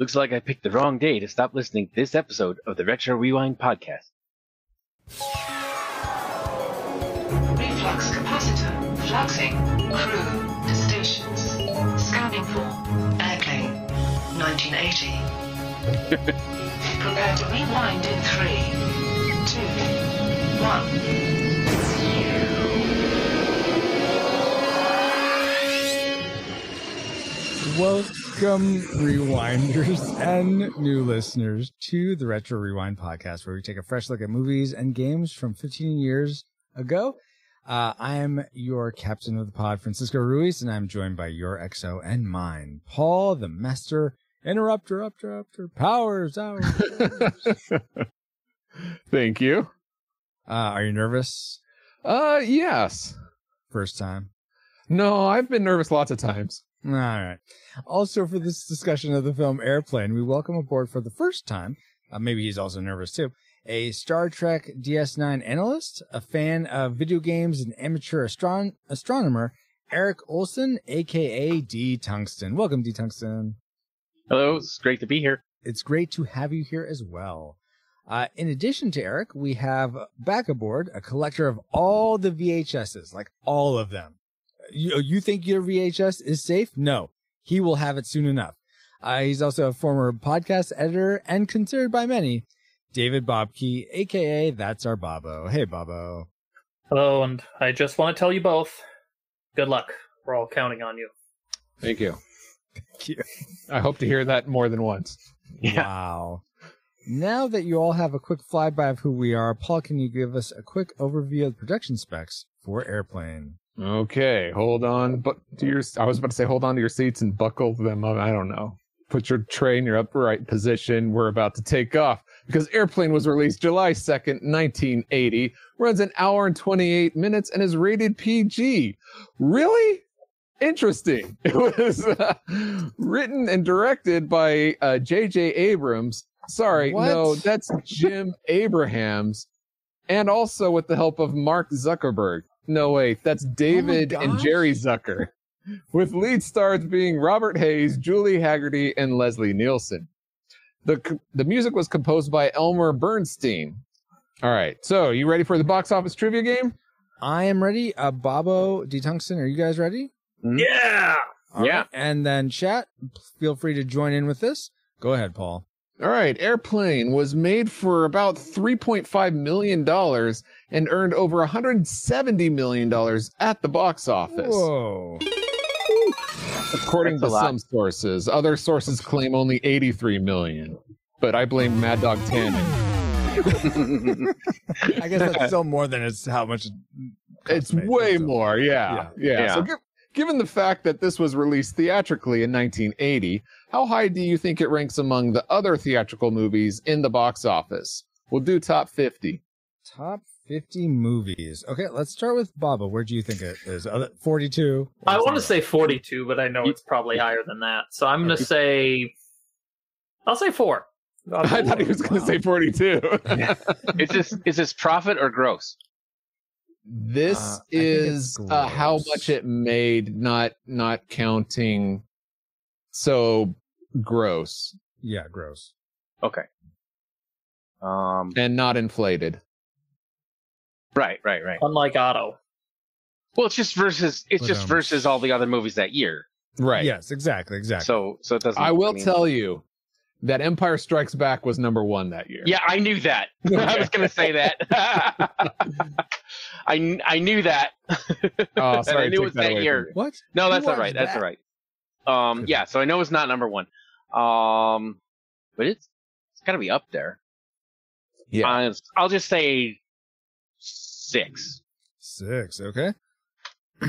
Looks like I picked the wrong day to stop listening to this episode of the Retro Rewind podcast. Reflux capacitor. Fluxing. Crew. To stations. Scanning for. Airplane. 1980. Prepare to rewind in three, two, one. Welcome, rewinders and new listeners, to the Retro Rewind podcast, where we take a fresh look at movies and games from 15 years ago. Uh, I am your captain of the pod, Francisco Ruiz, and I'm joined by your XO and mine, Paul, the master interrupter, interrupter, powers out. Thank you. uh, are you nervous? Uh, yes. First time. No, I've been nervous lots of times. All right. Also, for this discussion of the film Airplane, we welcome aboard for the first time, uh, maybe he's also nervous too, a Star Trek DS9 analyst, a fan of video games, and amateur astron- astronomer, Eric Olson, aka D Tungsten. Welcome, D Tungsten. Hello, it's great to be here. It's great to have you here as well. Uh, in addition to Eric, we have back aboard a collector of all the VHSs, like all of them. You, you think your VHS is safe? No, he will have it soon enough. Uh, he's also a former podcast editor and considered by many David Bobkey, aka That's Our Bobo. Hey, Bobo. Hello, and I just want to tell you both good luck. We're all counting on you. Thank you. Thank you. I hope to hear that more than once. Yeah. Wow. Now that you all have a quick flyby of who we are, Paul, can you give us a quick overview of the production specs for Airplane? Okay, hold on. But to your, I was about to say, hold on to your seats and buckle them up. I don't know. Put your tray in your upright position. We're about to take off because Airplane was released July 2nd, 1980, runs an hour and 28 minutes, and is rated PG. Really? Interesting. It was uh, written and directed by uh, J.J. Abrams. Sorry, What? no, that's Jim Abrahams, and also with the help of Mark Zuckerberg. No, wait, that's David and. Jerry Zucker, with lead stars being Robert Hays, Julie Hagerty, and Leslie Nielsen. The, the music was composed by Elmer Bernstein. All right, so you ready for the box office trivia game? I am ready. Uh, Bobo, D Tungsten, are you guys ready? Yeah! All Yeah. right. And then chat, feel free to join in with this. Go ahead, Paul. All right, Airplane was made for about $3.5 million and earned over $170 million at the box office. Whoa. According That's to some sources, other sources claim only 83 million. But I blame Mad Dog Tannen. I guess that's still more than it's how much it It's way but still. more, yeah, yeah. Yeah. So, gi- given the fact that this was released theatrically in 1980, how high do you think it ranks among the other theatrical movies in the box office? We'll do top 50. Top 50 movies. Okay, let's start with Baba. Where do you think it is? Uh, 42. I want to say 42, but I know it's probably higher than that. So I'm going to say. I'll say four. I'll I thought he was going to say 42. is this is this profit or gross? this Uh, I think it's is uh, how much it made, not not counting. So gross Yeah, gross. Okay. Um. and not inflated. Right. Right. Right. Unlike Otto. Well, it's just versus. It's But, just um, versus all the other movies that year. Right. Yes, exactly, exactly. So so it doesn't. I will mean- tell you that Empire Strikes Back was number one that year. Yeah, I knew that. I was going to say that. I I knew that. Oh, And sorry. I knew it was that that year. what? No, that's Who all right. watched That's that? all right. Um, yeah. So I know it's not number one. Um, but it's it's got to be up there. Yeah. Uh, I'll just say six. Six. Okay.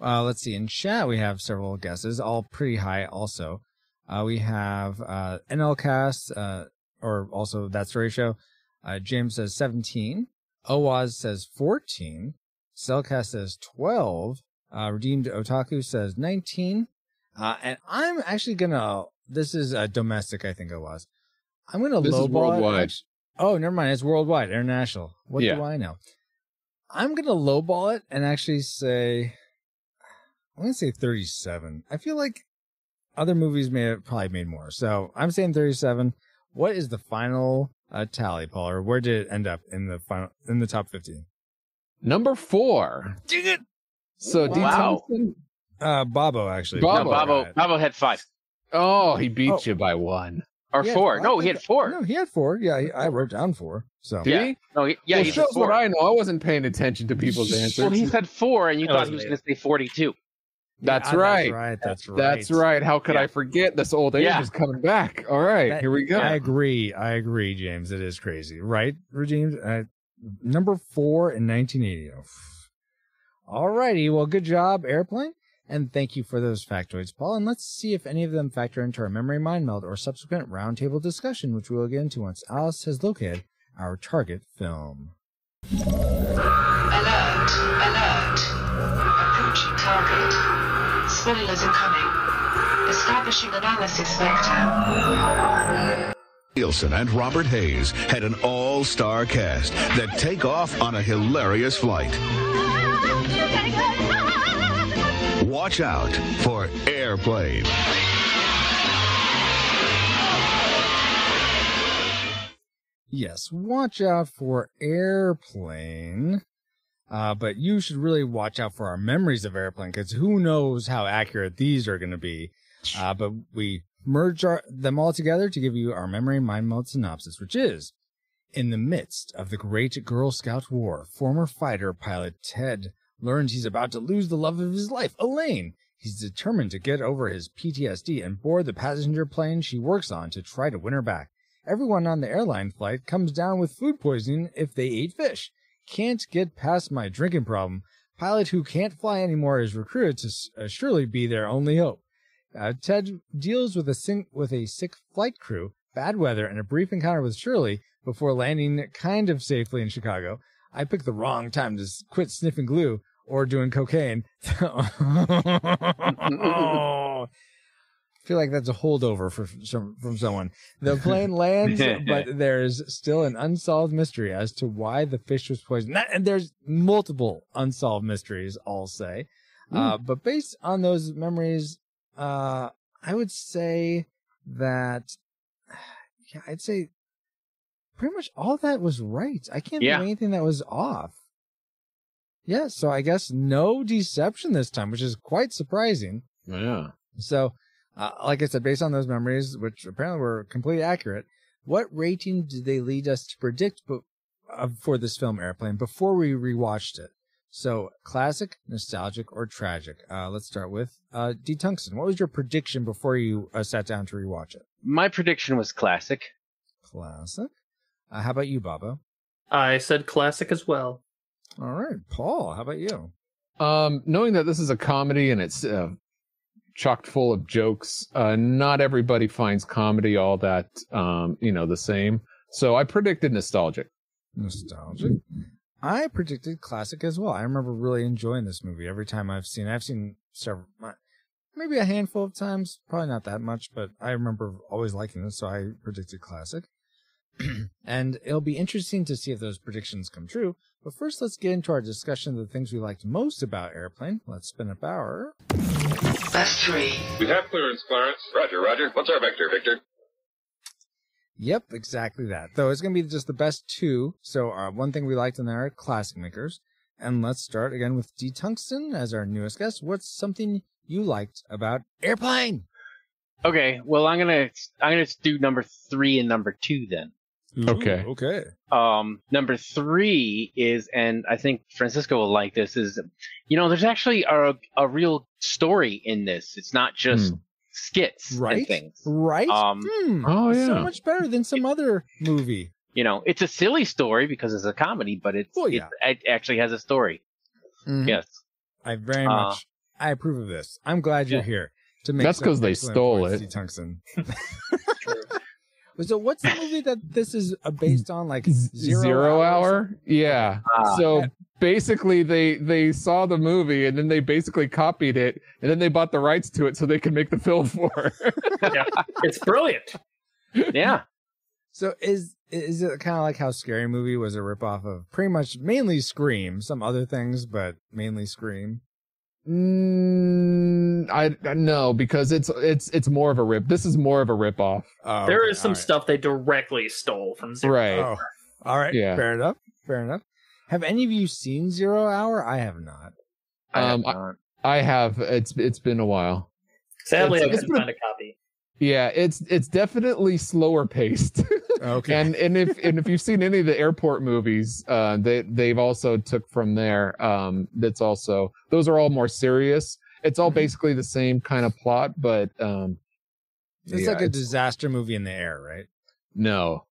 uh, let's see. In chat, we have several guesses, all pretty high. Also, uh, we have uh, NLCast, uh, or also that's the ratio. Uh, James says seventeen. Owaz says fourteen. Cellcast says twelve. Uh, Redeemed Otaku says nineteen. Uh, and I'm actually gonna. This is uh, domestic, I think it was. I'm gonna This is lowball it. worldwide. Actu- Oh, never mind. It's worldwide, international. What Yeah. do I know? I'm gonna lowball it and actually say I'm gonna say 37. I feel like other movies may have probably made more. So I'm saying 37. What is the final uh, tally, Paul, or where did it end up in the final in the top 15? Number four. Dang it! So D. Wow. Thompson. Uh, Bobo actually. Bobo. No, Babo, Right. Babo had five Oh, he beat Oh. you by one. Or He had four. five, No, he had four. No, he had four. Yeah, he, I wrote down four. So Did Yeah. he? No, he, yeah, well, he's shows four. what I know. I wasn't paying attention to people's answers. Well, he said four, and you That thought was he was going to say forty-two. That's Yeah, right. That's right. That's right. That's right. How could Yeah. I forget? This old age Yeah. is coming back. All right, That- here we go. I agree. I agree, James. It is crazy, right? Redeemed uh, number four in 1980. All righty. Well, good job, airplane, and thank you for those factoids, Paul. And let's see if any of them factor into our memory mind meld or subsequent roundtable discussion, which we will get into once Alice has located our target film. Alert! Alert! Approaching target. Spoilers incoming. Establishing analysis vector. Nielsen and Robert Hays had an all-star cast that take off on a hilarious flight. Watch out for Airplane. Yes, watch out for airplane. Uh, but you should really watch out for our memories of airplane because who knows how accurate these are going to be. Uh, but we merge our, them all together to give you our memory mind meld synopsis, which is in the midst of the great Girl Scout war, former fighter pilot Ted learns he's about to lose the love of his life, Elaine. He's determined to get over his PTSD and board the passenger plane she works on to try to win her back. Everyone on the airline flight comes down with food poisoning if they ate fish. Can't get past my drinking problem. Pilot who can't fly anymore is recruited to uh, surely be their only hope. Uh, Ted deals with a sing- with a sick flight crew, bad weather, and a brief encounter with Shirley before landing kind of safely in Chicago. I picked the wrong time to quit sniffing glue or doing cocaine. oh, I feel like that's a holdover for some from someone. The plane lands, but there's still an unsolved mystery as to why the fish was poisoned. That- And there's multiple unsolved mysteries, I'll say. Uh, but based on those memories, uh, I would say that, yeah, I'd say pretty much all that was right. I can't Yeah. think of anything that was off. Yeah, so I guess no deception this time, which is quite surprising. Yeah. So, uh, like I said, based on those memories, which apparently were completely accurate, what rating did they lead us to predict but, uh, for this film Airplane before we rewatched it? So, classic, nostalgic, or tragic? Uh, let's start with uh, D. Tungsten. What was your prediction before you uh, sat down to rewatch it? My prediction was classic. Classic. Uh, how about you, Baba? I said classic as well. All right, Paul. How about you? Um, knowing that this is a comedy and it's uh, chocked full of jokes, uh, not everybody finds comedy all that um, you know the same. So I predicted nostalgic. Nostalgic. I predicted classic as well. I remember really enjoying this movie every time I've seen. I've seen several, maybe a handful of times, probably not that much, but I remember always liking it. So I predicted classic. and it'll be interesting to see if those predictions come true. But first, let's get into our discussion of the things we liked most about Airplane. Let's spin up our. Best three. We have clearance, Clarence. Roger, Roger. What's our vector, Victor? Yep, exactly that. Though it's going to be just the best two. So, uh, one thing we liked in there are classic makers. And let's start again with D Tungsten as our newest guest. What's something you liked about Airplane? Okay, well I'm gonna I'm gonna do number three and number two then. Okay. Okay. Um, number three is, and I think Francisco will like this, is you know there's actually a a real story in this. It's not just skits Right. and things. Right? Um, Hmm. Oh So much better than some other movie. you know, it's a silly story because it's a comedy, but it's Well, yeah. it, it actually has a story. Mhm. Yes. I very Uh, much I approve of this. I'm glad you're Yeah. here to make That's because they stole points, it. D Tungsten. so what's the movie that this is uh, based on? Like Zero, Zero, Hour? hour. Yeah. Ah. so basically, they they saw the movie and then they basically copied it and then they bought the rights to it so they could make the film for. yeah, it's brilliant. Yeah. So is is it kind of like how Scary Movie was a ripoff of pretty much mainly Scream, some other things, but mainly Scream? Mm, I, I no because it's it's it's more of a rip. This is more of a rip off. Oh, There okay, is some all right. stuff they directly stole from Zero. Right. Oh, all right. Yeah. Fair enough. Fair enough. Have any of you seen Zero Hour? I have not. I have Um, I- not. I have. It's it's been a while. Sadly, It's- I it's couldn't been- find a copy. Yeah, it's it's definitely slower paced. Okay. and and if and if you've seen any of the airport movies, uh, they they've also took from there. Um, that's also those are all more serious. It's all Mhm. basically the same kind of plot, but um, it's yeah, like a it's- disaster movie in the air, right? no,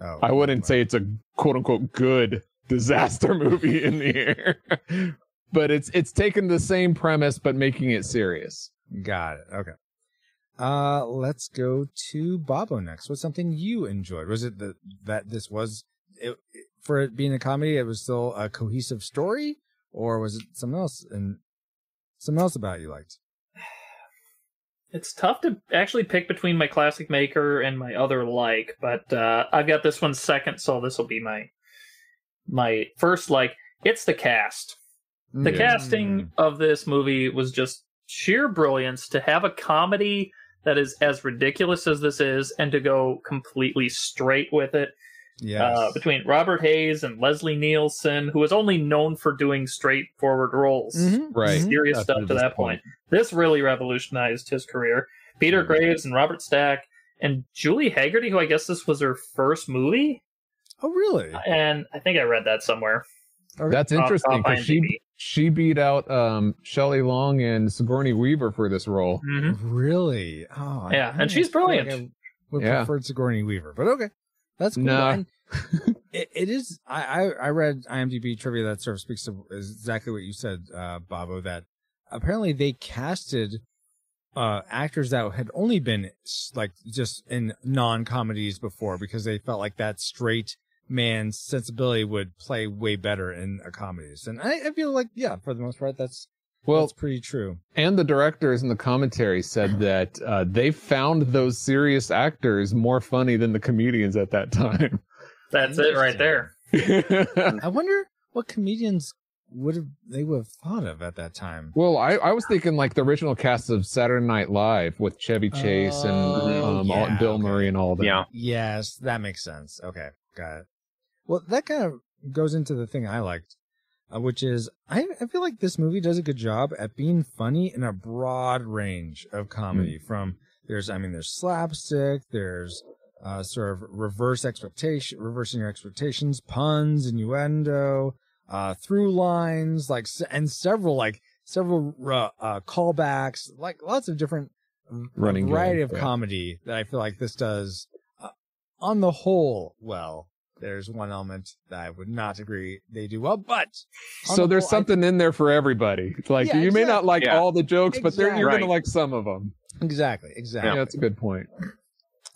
Oh, I wouldn't say it's a quote unquote good disaster movie in the air, but it's it's taken the same premise but making it serious. Got it. Okay. Uh, let's go to Bobo next. What's something you enjoyed? Was it the, that this was it, for it being a comedy? It was still a cohesive story, or was it something else and something else about it you liked? It's tough to actually pick between my classic maker and my other like, but uh, I've got this one second, so this will be my my first like. It's the cast. The Mm. casting of this movie was just sheer brilliance to have a comedy that is as ridiculous as this is and to go completely straight with it Yes. uh, between Robert Hays and Leslie Nielsen, who was only known for doing straightforward roles, Mhm, Right. mhm. serious Up stuff to to that point. point. This really revolutionized his career. Peter Graves and Robert Stack and Julie Hagerty, who I guess this was her first movie, Oh, really? and I think I read that somewhere. Okay. That's interesting because she IMDb. She beat out um Shelley Long and Sigourney Weaver for this role. Mhm. Really? Oh, Yeah, I and she's feel like brilliant. I would Yeah. prefer Sigourney Weaver, but okay, that's cool. Nah. It, it is. I, I I read IMDb trivia that sort of speaks to exactly what you said, uh, Bobo. That apparently they casted uh actors that had only been like just in non comedies before because they felt like that straight man's sensibility would play way better in a comedies. And I, I feel like yeah, for the most part, that's Well, that's pretty true. and the directors in the commentary said that uh, they found those serious actors more funny than the comedians at that time. That's it right there. I wonder what comedians would have they would have thought of at that time. well, I, I was thinking like the original cast of Saturday Night Live with Chevy Chase and Oh, um, all- Bill okay. Murray and all that. Yeah. Yes, that makes sense. Okay, got it. Well, that kind of goes into the thing I liked, uh, which is I, I feel like this movie does a good job at being funny in a broad range of comedy. From there's, I mean, there's slapstick, there's uh, sort of reverse expectation, reversing your expectations, puns, innuendo, uh, through lines, like, and several like several uh, uh, callbacks, like lots of different Running variety gags, of yeah. comedy that I feel like this does uh, on the whole well. There's one element that I would not agree they do well, but So the there's whole, I- something in there for everybody. Like Yeah, you may not like Yeah. all the jokes, but they're, you're Exactly. gonna like some of them. exactly, exactly. Yeah, that's a good point.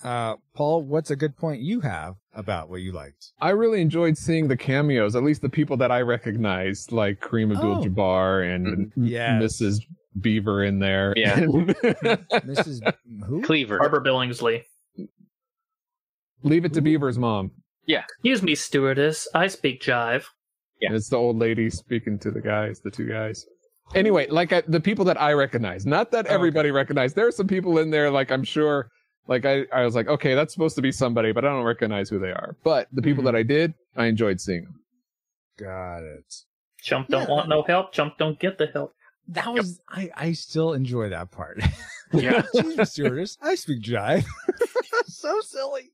Uh, Paul, what's a good point you have about what you liked? I really enjoyed seeing the cameos, at least the people that I recognized, like Kareem Abdul-Jabbar and Yes. Mrs. Beaver in there. Yeah. Mrs. Who? Cleaver. Barbara Billingsley. Leave it to Beaver's mom. Excuse me, stewardess. I speak jive. Yeah. And it's the old lady speaking to the guys, the two guys. Anyway, like I, the people that I recognize, not that Oh, okay. everybody recognized. There are some people in there, like I'm sure, like I, I was like, okay, that's supposed to be somebody, but I don't recognize who they are. But the people Mhm. that I did, I enjoyed seeing them. Got it. Chump don't Yeah. want no help. Chump don't get the help. That was I. I still enjoy that part. Yeah. Excuse me, stewardess. I speak jive. so silly.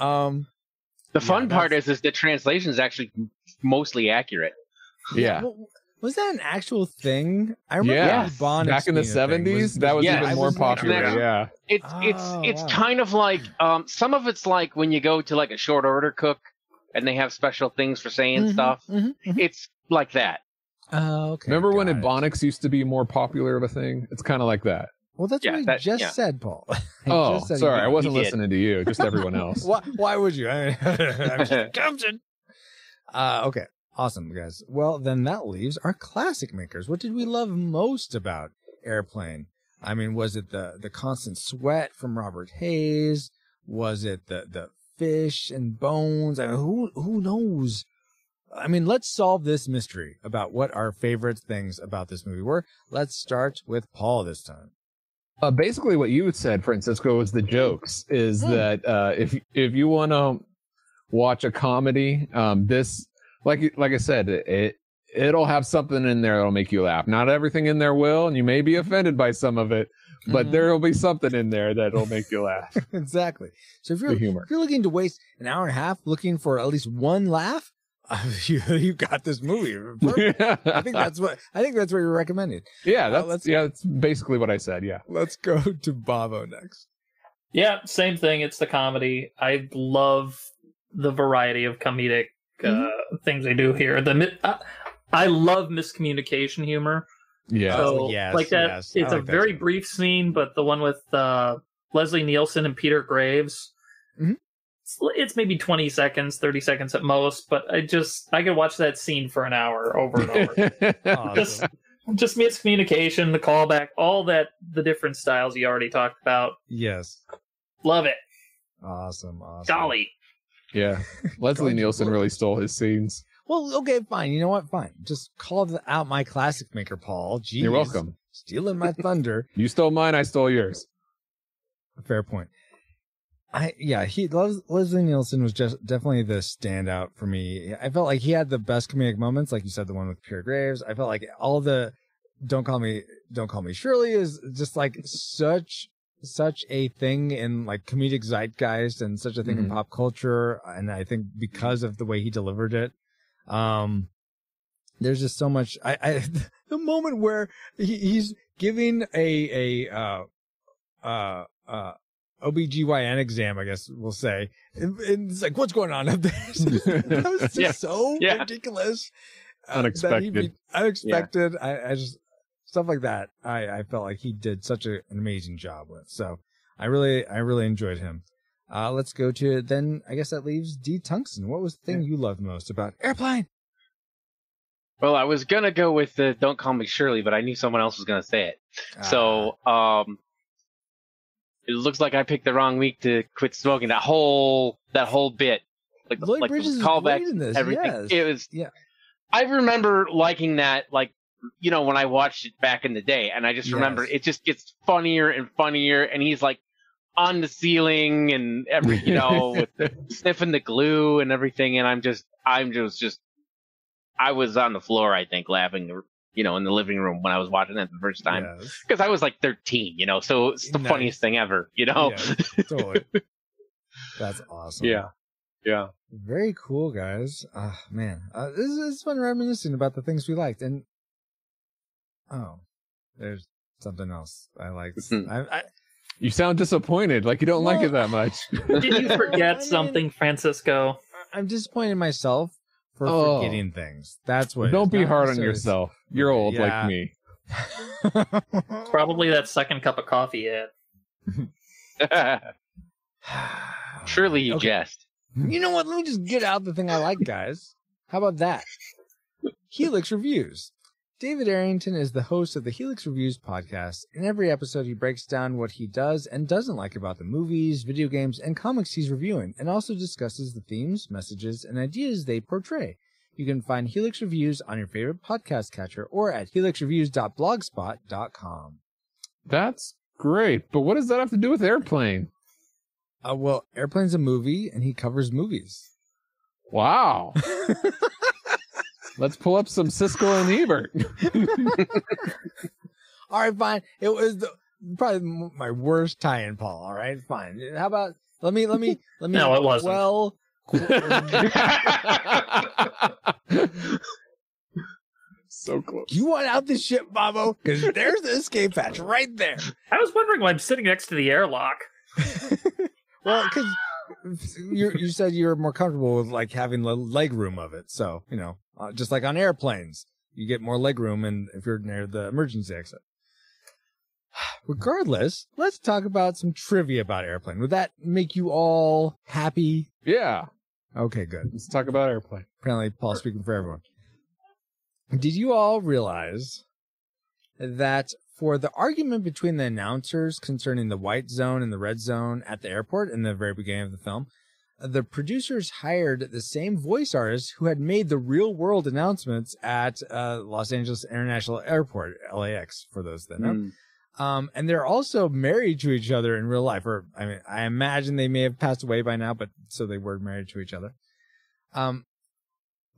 Um. The Yeah, fun part is, is the translation is actually mostly accurate. Yeah. Well, was that an actual thing? I remember Yeah. Lee Bonnet Back in the being a thing. 70s, that was Yeah, even I more popular. actually- Yeah. It's it's Oh, it's wow. kind of like um some of it's like when you go to like a short order cook and they have special things for saying Mhm, stuff. mhm, mhm. It's like that. Oh, okay. Remember when got it. Ebonics used to be more popular of a thing? It's kind of like that. Well, that's Yeah, what I that- just yeah. said, Paul. I oh, just said sorry. I wasn't listening to you, just everyone else. why, why would you? I mean, I'm just jumping. Uh, okay. Awesome, guys. Well, then that leaves our classic makers. What did we love most about Airplane? I mean, was it the, the constant sweat from Robert Hays? Was it the, the fish and bones? I mean, who, who knows? I mean, let's solve this mystery about what our favorite things about this movie were. Let's start with Paul this time. Uh, basically, what you said, Francisco, is the jokes. Is Hmm. that uh, if if you want to watch a comedy, um, this like like I said, it it'll have something in there that'll make you laugh. Not everything in there will, and you may be offended by some of it, but Mhm. there will be something in there that'll make you laugh. exactly. So if you're if you're looking to waste an hour and a half looking for at least one laugh, you you got this movie. I think that's what I think that's what you're recommending. yeah, Uh, that's let's- yeah, that's basically what I said. Yeah. Let's go to Bobo next. Yeah, same thing. It's the comedy. I love the variety of comedic uh, Mm-hmm. things they do here. The uh, I love miscommunication humor. Yeah. Oh, So, yes, like that. yes. It's a like that very too. brief scene, but the one with uh, Leslie Nielsen and Peter Graves. Mhm. It's, it's maybe twenty seconds, thirty seconds at most, but I just I could watch that scene for an hour over and over. Awesome. just just miscommunication, the callback, all that the different styles you already talked about. yes. Love it. Awesome. Awesome. Golly. yeah. Leslie Nielsen really stole his scenes. Well, okay, fine. You know what? Fine. Just call the, out my classic maker, Paul. Jeez. You're welcome. Stealing my thunder. You stole mine, I stole yours. Fair point. I yeah, he Les, Leslie Nielsen was just definitely the standout for me. I felt like he had the best comedic moments, like you said, the one with Peter Graves. I felt like all the "Don't call me, don't call me Shirley" is just like such such a thing in like comedic zeitgeist and such a thing in Mhm. pop culture. And I think because of the way he delivered it, um, there's just so much. I, I the moment where he, he's giving a a uh uh uh OBGYN exam, I guess we'll say. And, and it's like, what's going on up there? that was just Yeah. so Yeah. ridiculous. uh, Unexpected. be- unexpected. I, I just, stuff like that. I, I felt like he did such a, an amazing job with. So I really, I really enjoyed him. Uh, let's go to then. I guess that leaves D Tungsten. What was the thing you loved most about Airplane? Well, I was gonna go with the "Don't Call Me Shirley," but I knew someone else was gonna say it. Ah. So, um, it looks like I picked the wrong week to quit smoking. That whole that whole bit, like Lloyd like Bridges the callback, in this. everything. Yes. It was. Yeah. I remember liking that, like you know, when I watched it back in the day, and I just remember it just gets funnier and funnier, and he's like on the ceiling and every you know with sniffing the glue and everything, and I'm just I'm just just I was on the floor, I think, laughing. You know, in the living room when I was watching it the first time Yes. because I was like 13, you know, so it's the Nice. funniest thing ever, you know. Yeah, totally. That's awesome. Yeah. Yeah. Very cool, guys. Ah, man. Uh, this is it's fun reminiscing about the things we liked. And, oh, there's something else I liked. Mhm. I, I, You sound disappointed, like you don't like it that much. Did you I forget mean- something, Francisco? I'm disappointed in myself for Oh. forgetting things. That's what. don't be Not hard on necessarily- yourself. You're old Yeah. like me. Probably that second cup of coffee yet. Surely you Okay. jest. You know what? Let me just get out the thing I like, guys. How about that? Helix Reviews. David Arrington is the host of the Helix Reviews podcast. In every episode, he breaks down what he does and doesn't like about the movies, video games, and comics he's reviewing, and also discusses the themes, messages, and ideas they portray. You can find Helix Reviews on your favorite podcast catcher or at helixreviews.blogspot.com. That's great, but what does that have to do with airplane? Uh, well, Airplane's a movie, and he covers movies. Wow. Let's pull up some Cisco and Ebert. All right, fine. It was the, probably my worst tie-in, Paul. All right, fine. How about let me let me let me. No, it wasn't. Well, so close. you want out this ship, Bobo? Because there's the escape hatch right there. I was wondering why I'm sitting next to the airlock. Well, because you you said you're more comfortable with like having the leg room of it. So you know, uh, just like on airplanes, you get more leg room, and if you're near the emergency exit. Regardless, let's talk about some trivia about airplane. Would that make you all happy? Yeah. Okay, good. Let's talk about airplane. Apparently, Paul's speaking for everyone. Did you all realize that for the argument between the announcers concerning the white zone and the red zone at the airport in the very beginning of the film, the producers hired the same voice artist who had made the real world announcements at uh, Los Angeles International Airport, LAX, for those that know. Mm. Um, and they're also married to each other in real life. Or I mean, I imagine they may have passed away by now, but so they were married to each other. Um,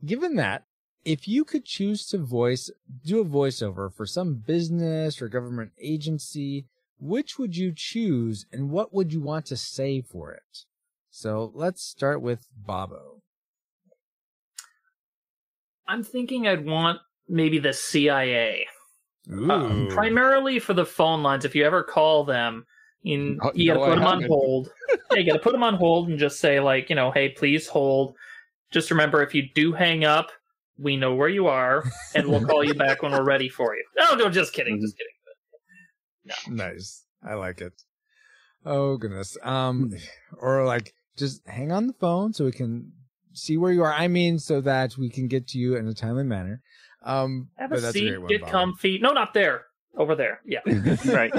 given that, if you could choose to voice, do a voiceover for some business or government agency, which would you choose and what would you want to say for it? So let's start with Bobo. I'm thinking I'd want maybe the CIA. Ooh. Uh, primarily for the phone lines. If you ever call them, you, Oh, you got to no, put I them on haven't. hold. yeah, you got to put them on hold and just say like, you know, hey, please hold. Just remember, if you do hang up, we know where you are, and we'll call you back when we're ready for you. No, no, just kidding, just kidding. Nice. I like it. Oh goodness. Um, or like just hang on the phone so we can see where you are. I mean, so that we can get to you in a timely manner. Um, Have but a that's seat, great one, get Bob. comfy. No, not there. Over there. Yeah. Right.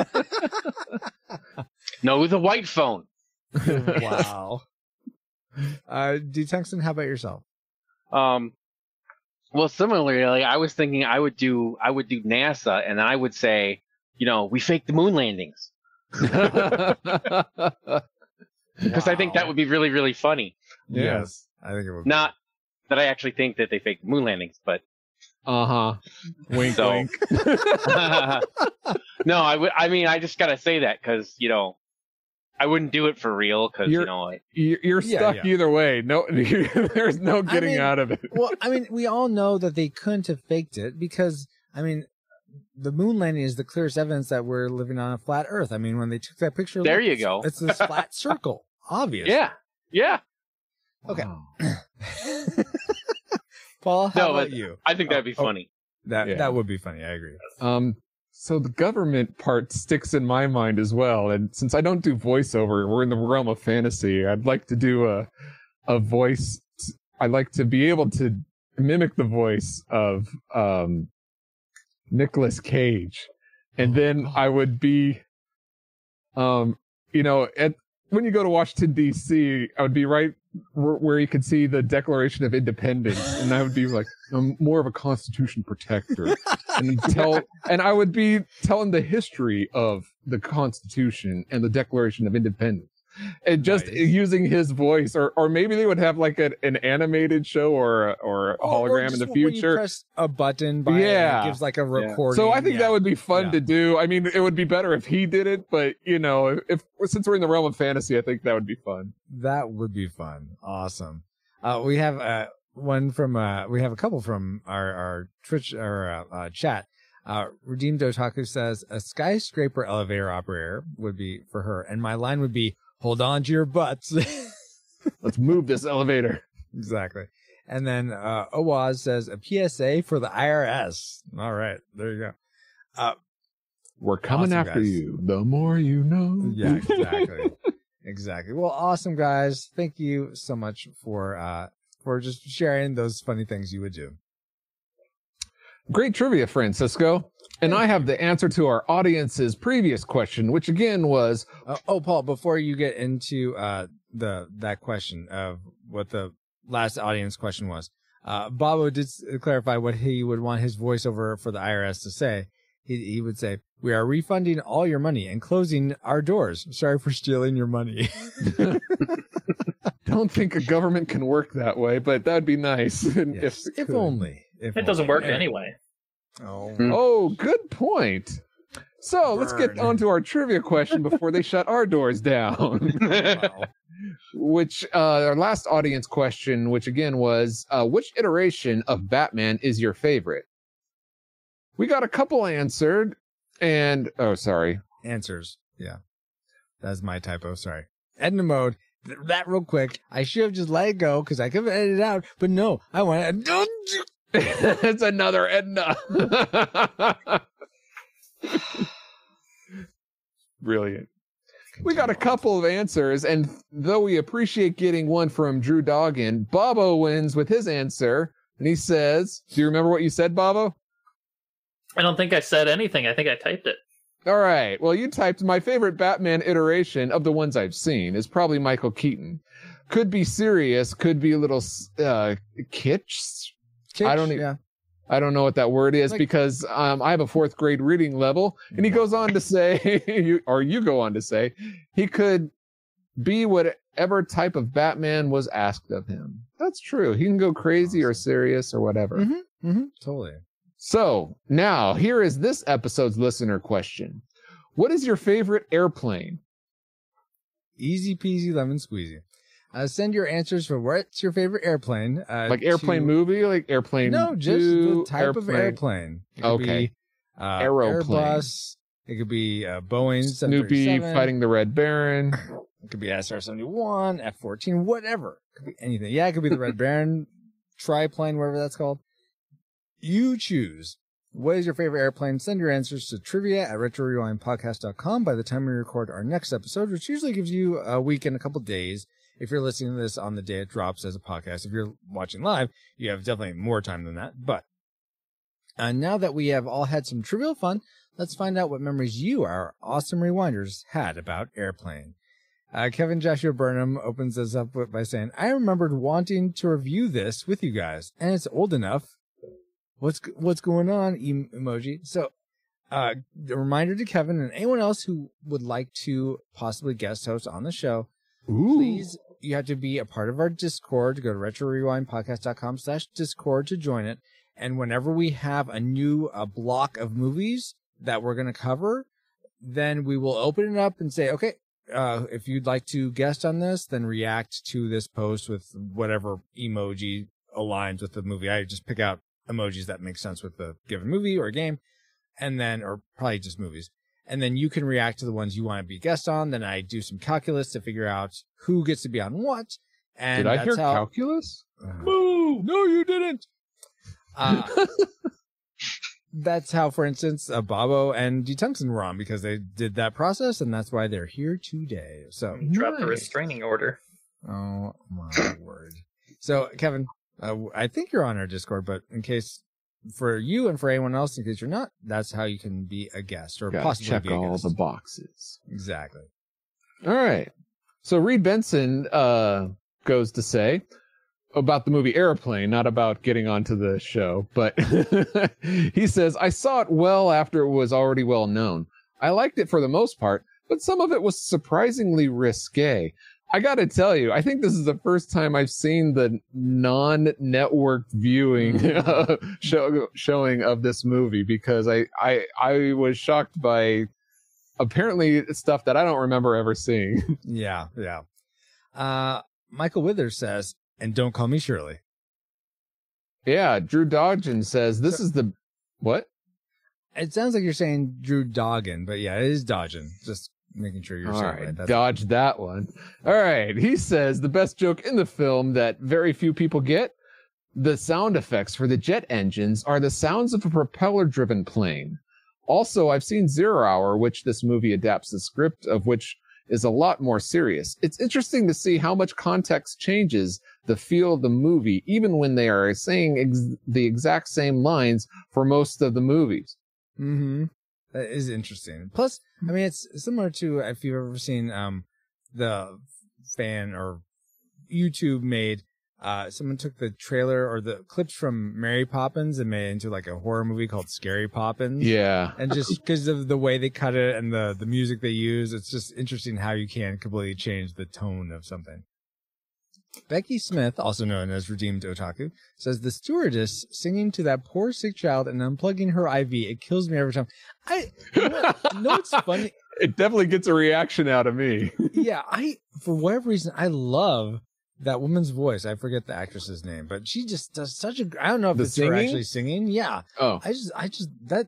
no, the white phone. wow. Uh, D. Tungsten, how about yourself? Um, well, similarly, I was thinking, I would do, I would do NASA, and I would say, you know, we faked the moon landings because I think that would be really, really funny. Yes, I think it would. be. Not that I actually think that they faked the moon landings, but uh huh. Wink, So- wink. no, I would. I mean, I just gotta say that because you know, I wouldn't do it for real because you know, like, You're you're Yeah, stuck yeah. either way. No, there's no getting mean- out of it. well, I mean, we all know that they couldn't have faked it because, I mean, the moon landing is the clearest evidence that we're living on a flat Earth. I mean, when they took that picture, There look, you go. It's this flat circle, obvious. yeah, yeah. Okay. Paul, how No, about but- you? I think that'd be Oh, oh. funny. That Yeah. that would be funny. I agree. Um, so the government part sticks in my mind as well. And since I don't do voiceover, we're in the realm of fantasy. I'd like to do a a voice. I'd like to be able to mimic the voice of um Nicolas Cage, and Oh, then. I would be, um, you know, at when you go to Washington D.C., I would be right where, where you could see the Declaration of Independence, and I would be like I'm more of a Constitution protector and tell and I would be telling the history of the Constitution and the Declaration of Independence. And just Nice. using his voice, or or maybe they would have like an, an animated show or a- or a Or- or hologram in the future. press a button by Yeah. it gives like a recording. So I think Yeah. that would be fun Yeah. to do. I mean, it would be better if he did it, but you know, if since we're in the realm of fantasy, I think that would be fun. That would be fun. Awesome. Uh, we have uh, one from, uh, we have a couple from our, our Twitch or uh, uh, chat. Uh, Redeemed Otaku says a skyscraper elevator operator would be for her. And my line would be, hold on to your butts. Let's move this elevator. exactly. And then, uh, Owaz says a PSA for the IRS. All right. There you go. Uh, We're coming Awesome, after guys. you. The more you know. Yeah, exactly. exactly. Well, awesome guys. Thank you so much for uh for just sharing those funny things you would do. Great trivia, Francisco. And I have the answer to our audience's previous question, which again was Uh, oh, Paul, before you get into uh the that question of what the last audience question was, uh Bobo did clarify what he would want his voiceover for the IRS to say. He he would say, "We are refunding all your money and closing our doors. Sorry for stealing your money." don't think a government can work that way, but that'd be nice. And Yes, it if could. only. If It doesn't only. work Anyway. Anyway. Oh. Mm. Oh, good point. So let's get Burn. on to our trivia question before they shut our doors down. Wow. which uh, our last audience question, which again was, uh, which iteration of Batman is your favorite? We got a couple answered, and oh, sorry. answers. Yeah. That's my typo. Sorry. Edna mode. Th- That real quick. I should have just let it go because I could have edited it out, but no, I want to. It's another Edna. Brilliant. We got a couple of answers, and though we appreciate getting one from Drew Doggin, Bobo wins with his answer, and he says, "Do you remember what you said, Bobo?" I don't think I said anything. I think I typed it. All right. Well, you typed my favorite Batman iteration of the ones I've seen is probably Michael Keaton. Could be serious, could be a little uh, kitsch. I don't e- yeah. I don't know what that word is Like- because um, I have a fourth grade reading level, and he goes on to say, you, or you go on to say, he could be whatever type of Batman was asked of him. That's true. He can go crazy or serious or whatever. Mhm. Mm-hmm. Totally. So now here is this episode's listener question: What is your favorite airplane? Easy peasy lemon squeezy. Uh, send your answers for what's your favorite airplane. Uh, Like airplane to- movie, like airplane? No, just the type of airplane. It could Okay. Be, uh, Aeroplane. Airbus. It could be uh, Boeing. Snoopy fighting the Red Baron. It could be SR seventy one, F fourteen, whatever. It could be anything. Yeah, it could be the Red Baron triplane, whatever that's called. You choose. What is your favorite airplane? Send your answers to trivia at retrorewindpodcast.com by the time we record our next episode, which usually gives you a week and a couple days. If you're listening to this on the day it drops as a podcast, if you're watching live, you have definitely more time than that. But uh, now that we have all had some trivial fun, let's find out what memories you, our awesome rewinders, had about airplane. Uh, Kevin Joshua Burnham opens this up by saying, I remembered wanting to review this with you guys, and it's old enough. What's what's going on? Em- emoji. So, uh, a reminder to Kevin and anyone else who would like to possibly guest host on the show, Ooh. please, you have to be a part of our Discord. Go to retrorewindpodcast.com slash Discord to join it. And whenever we have a new uh, block of movies that we're going to cover, then we will open it up and say, okay, uh, if you'd like to guest on this, then react to this post with whatever emoji aligns with the movie. I just pick out emojis that make sense with the given movie or game, and then, or probably just movies. And then you can react to the ones you want to be guest on. Then I do some calculus to figure out who gets to be on what. And Did I that's hear how, calculus? Moo! No, you didn't. Uh, that's how, for instance, uh, Bobo and D. Tungsten were on because they did that process, and that's why they're here today. So, Drop the Nice. restraining order. oh my word. So, Kevin, uh, I think you're on our Discord, but in case for you and for anyone else, in case you're not, that's how you can be a guest or possibly check all the boxes. Exactly. All right. So Reed Benson uh, goes to say about the movie Airplane, not about getting onto the show, but he says, I saw it well after it was already well known. I liked it for the most part, but some of it was surprisingly risque. I got to tell you, I think this is the first time I've seen the non-networked viewing show, showing of this movie because I, I I was shocked by apparently stuff that I don't remember ever seeing. Yeah, yeah. Uh, Michael Withers says, and don't call me Shirley. yeah, Drew Dodgen says this is the what? It sounds like you're saying Drew Doggin, but yeah, it is Dodgen. Just making sure you're All right, right. Dodge that one. All right, he says the best joke in the film that very few people get. The sound effects for the jet engines are the sounds of a propeller-driven plane. Also, I've seen Zero Hour, which this movie adapts the script of which is a lot more serious. It's interesting to see how much context changes the feel of the movie, even when they are saying ex- the exact same lines for most of the movies. Mm-hmm. That is interesting. Plus, I mean, it's similar to if you've ever seen um the fan or YouTube made. Uh, someone took the trailer or the clips from Mary Poppins and made it into like a horror movie called Scary Poppins. Yeah. and just because of the way they cut it and the the music they use, it's just interesting how you can completely change the tone of something. Becky Smith, also known as Redeemed Otaku, says the stewardess singing to that poor sick child and unplugging her IV. It kills me every time. I you know, you know what's funny? It definitely gets a reaction out of me. Yeah, I for whatever reason I love that woman's voice. I forget the actress's name, but she just does such a. I don't know if The it's her actually singing. Yeah, Oh. I just, I just that,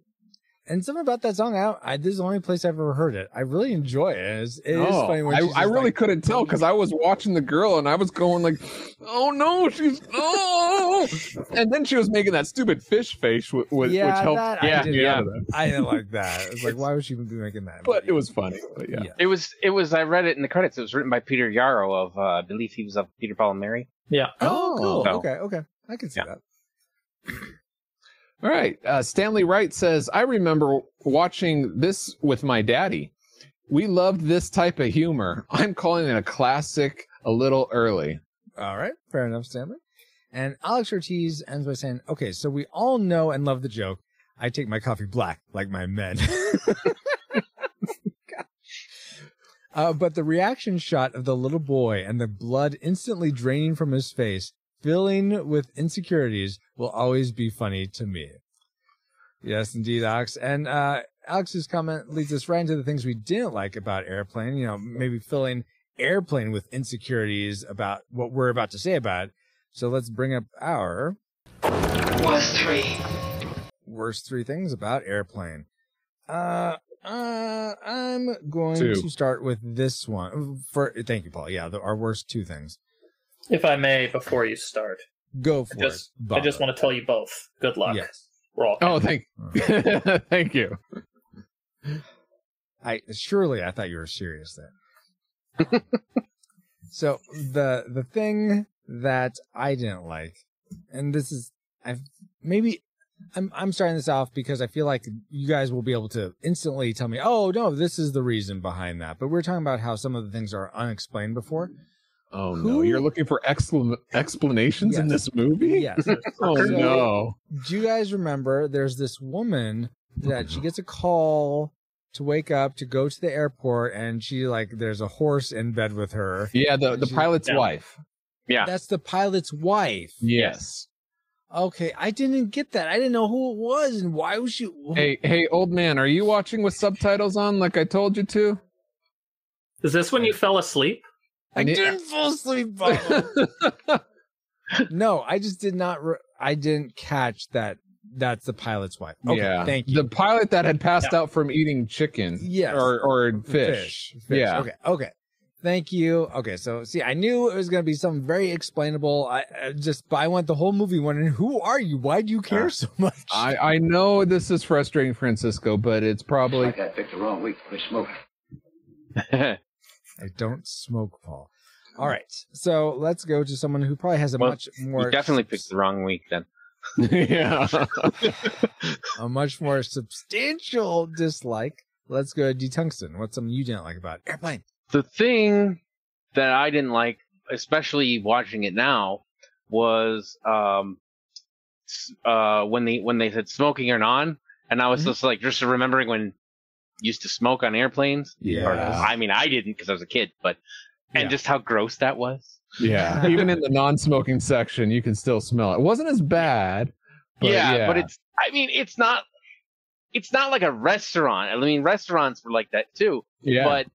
and something about that song. I, I this is the only place I've ever heard it. I really enjoy it. It's, it is Oh, funny when I, she's I really like- couldn't tell because I was watching the girl and I was going like, "Oh no, she's oh!" and then she was making that stupid fish face, with, with, Yeah, which helped that I yeah, did yeah. not- I didn't like that. It's like, why would she even be making that? But it was funny. But yeah, Yeah. It was. It was. I read it in the credits. It was written by Peter Yarrow of. Uh, I believe he was of Peter Paul and Mary. Yeah. Oh, cool. Oh. Okay, okay, I can see Yeah. that. All right. Uh, Stanley Wright says, I remember watching this with my daddy. We loved this type of humor. I'm calling it a classic a little early. All right, fair enough, Stanley. And Alex Ortiz ends by saying, "Okay, so we all know and love the joke. I take my coffee black like my men." uh, but the reaction shot of the little boy and the blood instantly draining from his face, filling with insecurities, will always be funny to me. Yes, indeed, Alex. And uh, Alex's comment leads us right into the things we didn't like about Airplane. You know, maybe filling Airplane with insecurities about what we're about to say about it. So let's bring up our Worst three. worst three things about Airplane. Uh, uh, I'm going Two. to start with this one. For thank you, Paul. Yeah, the, our worst two things. If I may, before you start, Go for I just it. I just want to tell you both. Good luck. Yes. We're all. Oh, thank, thank you. I surely I thought you were serious then. so the the thing that I didn't like, and this is I maybe I'm I'm starting this off because I feel like you guys will be able to instantly tell me, oh no, this is the reason behind that. But we're talking about how some of the things are unexplained before. Oh no, you're looking for explan- explanations in this movie? Yes. Oh So- no. Do you guys remember there's this woman that she gets a call to wake up to go to the airport and she like there's a horse in bed with her. Yeah, the, the She- pilot's Yeah. wife. Yeah. That's the pilot's wife. Yes. Okay, I didn't get that. I didn't know who it was and why was she Hey, hey, old man, are you watching with subtitles on like I told you to? Is this when you fell asleep? I Yeah. didn't fall asleep. Bob. no, I just did not re- I didn't catch that that's the pilot's wife. Okay, yeah. thank you. The pilot that had passed out from eating chicken. Yes. Or or fish. Fish. Yeah. Okay. Okay. Thank you. Okay. So, see, I knew it was going to be something very explainable. I, I just, but I went the whole movie wondering, who are you? Why do you care Uh, so much? I, I know this is frustrating, Francisco, but it's probably I got picked the wrong week to quit smoking. I don't smoke, Paul. All right. So let's go to someone who probably has a Well, much more, you definitely picked the wrong week then. yeah. a much more substantial dislike. Let's go to D Tungsten. What's something you didn't like about Airplane? The thing that I didn't like, especially watching it now, was um, uh, when they when they said smoking or non, and I was Mhm. just like just remembering when used to smoke on airplanes. Or, Yeah. I mean, I didn't because I was a kid, but and Yeah. just how gross that was. Yeah. Even in the non-smoking section, you can still smell it. It wasn't as bad. But yeah, but it's I mean, it's not it's not like a restaurant. I mean, restaurants were like that too, yeah. but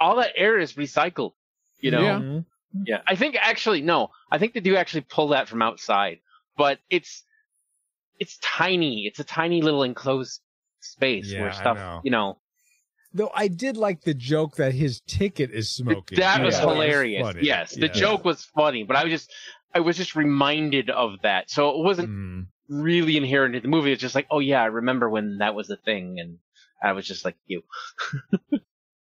all that air is recycled. You know, Yeah. Mhm. Yeah, I think actually no. I think they do actually pull that from outside, but it's it's tiny. It's a tiny little enclosed space Yeah, where stuff, know. you know. Though I did like the joke that his ticket is smoking. That was Yeah. hilarious. funny. Yes, the Yeah. joke was funny, but I was just I was just reminded of that. So it wasn't Mm. really inherent in the movie. It's just like, oh yeah, I remember when that was a thing, and I was just like you.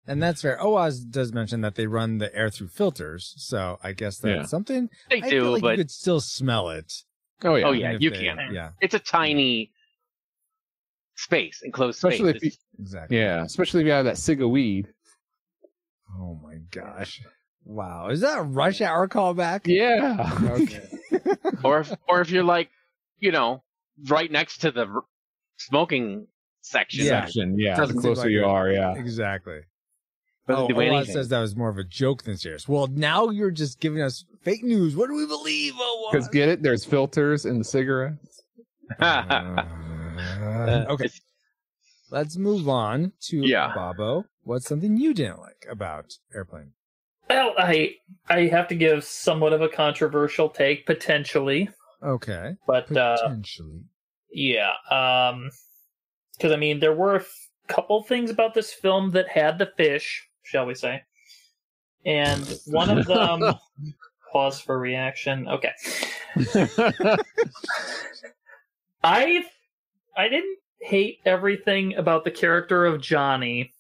And that's fair. OAS does mention that they run the air through filters, so I guess that's Yeah. something. They I do, feel like but you could still smell it. oh yeah. oh yeah, you they- can. Yeah, It's a tiny space, enclosed Especially space. if you- exactly. Yeah. Especially if you have that cig of weed. Oh my gosh! Wow, is that a rush hour callback? Yeah. Okay. or if or if you're like, you know, right next to the smoking section. Yeah. Section. Yeah. The closer like you it. are, yeah. exactly. Doesn't Oh, do says that was more of a joke than serious. Well, now you're just giving us fake news. What do we believe? OAS? Because get it? There's filters in the cigarettes. Uh, okay, let's move on to Yeah. Bobo. What's something you didn't like about Airplane? Well, I I have to give somewhat of a controversial take potentially, Okay, but uh, potentially. yeah, um, because I mean there were a f- couple things about this film that had the fish, shall we say, and one of them. pause for reaction. Okay, I I didn't hate everything about the character of Johnny,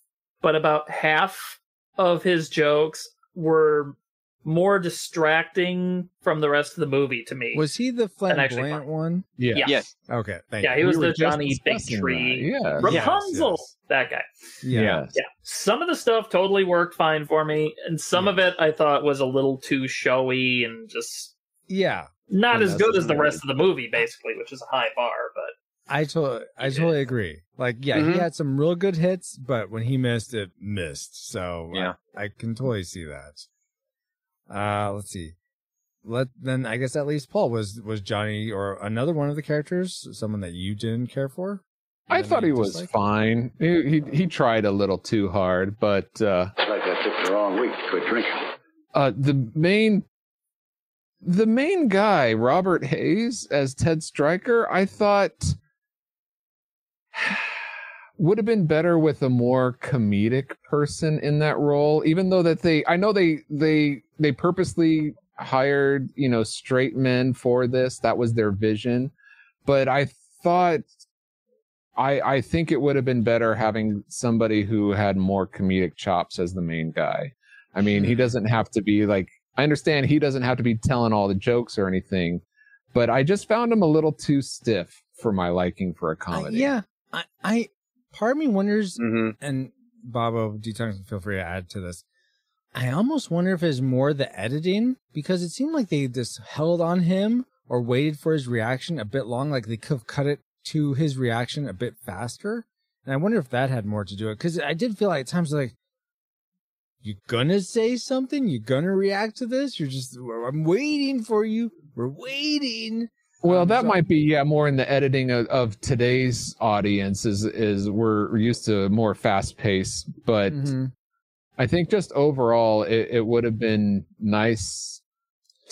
but about half of his jokes were more distracting from the rest of the movie to me. Was he the actually flamboyant one? Yeah. Yes. Yes. Okay, thank Yeah, you. he was We the Johnny Big Tree. Yeah. Rapunzel, yes. that guy. Yeah. Yeah, some of the stuff totally worked fine for me, and some of it I thought was a little too showy and just Yeah. not Well, as good as the the- rest of the movie, basically, which is a high bar. But I totally, I totally agree. Like, yeah, Mhm. he had some real good hits, but when he missed, it missed. So Yeah. I, I can totally see that. Uh, let's see. Let then I guess at least Paul was was Johnny or another one of the characters, someone that you didn't care for. I thought he was disliked? fine. He, he he tried a little too hard, but uh, Like I picked the wrong week to quit drinking. uh, the main the main guy, Robert Hays as Ted Stryker, I thought would have been better with a more comedic person in that role. Even though that they, I know they they they purposely hired you know straight men for this. That was their vision, but I thought. I, I think it would have been better having somebody who had more comedic chops as the main guy. I mean, he Hmm. doesn't have to be like, I understand he doesn't have to be telling all the jokes or anything, but I just found him a little too stiff for my liking for a Uh, comedy. yeah, I, I, part of me wonders, hmm and Bobo, D-Tongues, feel free to add to this. I almost wonder if it's more the editing because it seemed like they just held on him or waited for his reaction a bit long. Like they could have cut it to his reaction a bit faster. And I wonder if that had more to do it because I did feel like at times like, you gonna say something? You gonna react to this? You're just, I'm waiting for you. We're waiting. Well, Um, that so- might be yeah more in the editing of, of today's audience is is we're used to more fast pace, but Mhm. I think just overall it, it would have been nice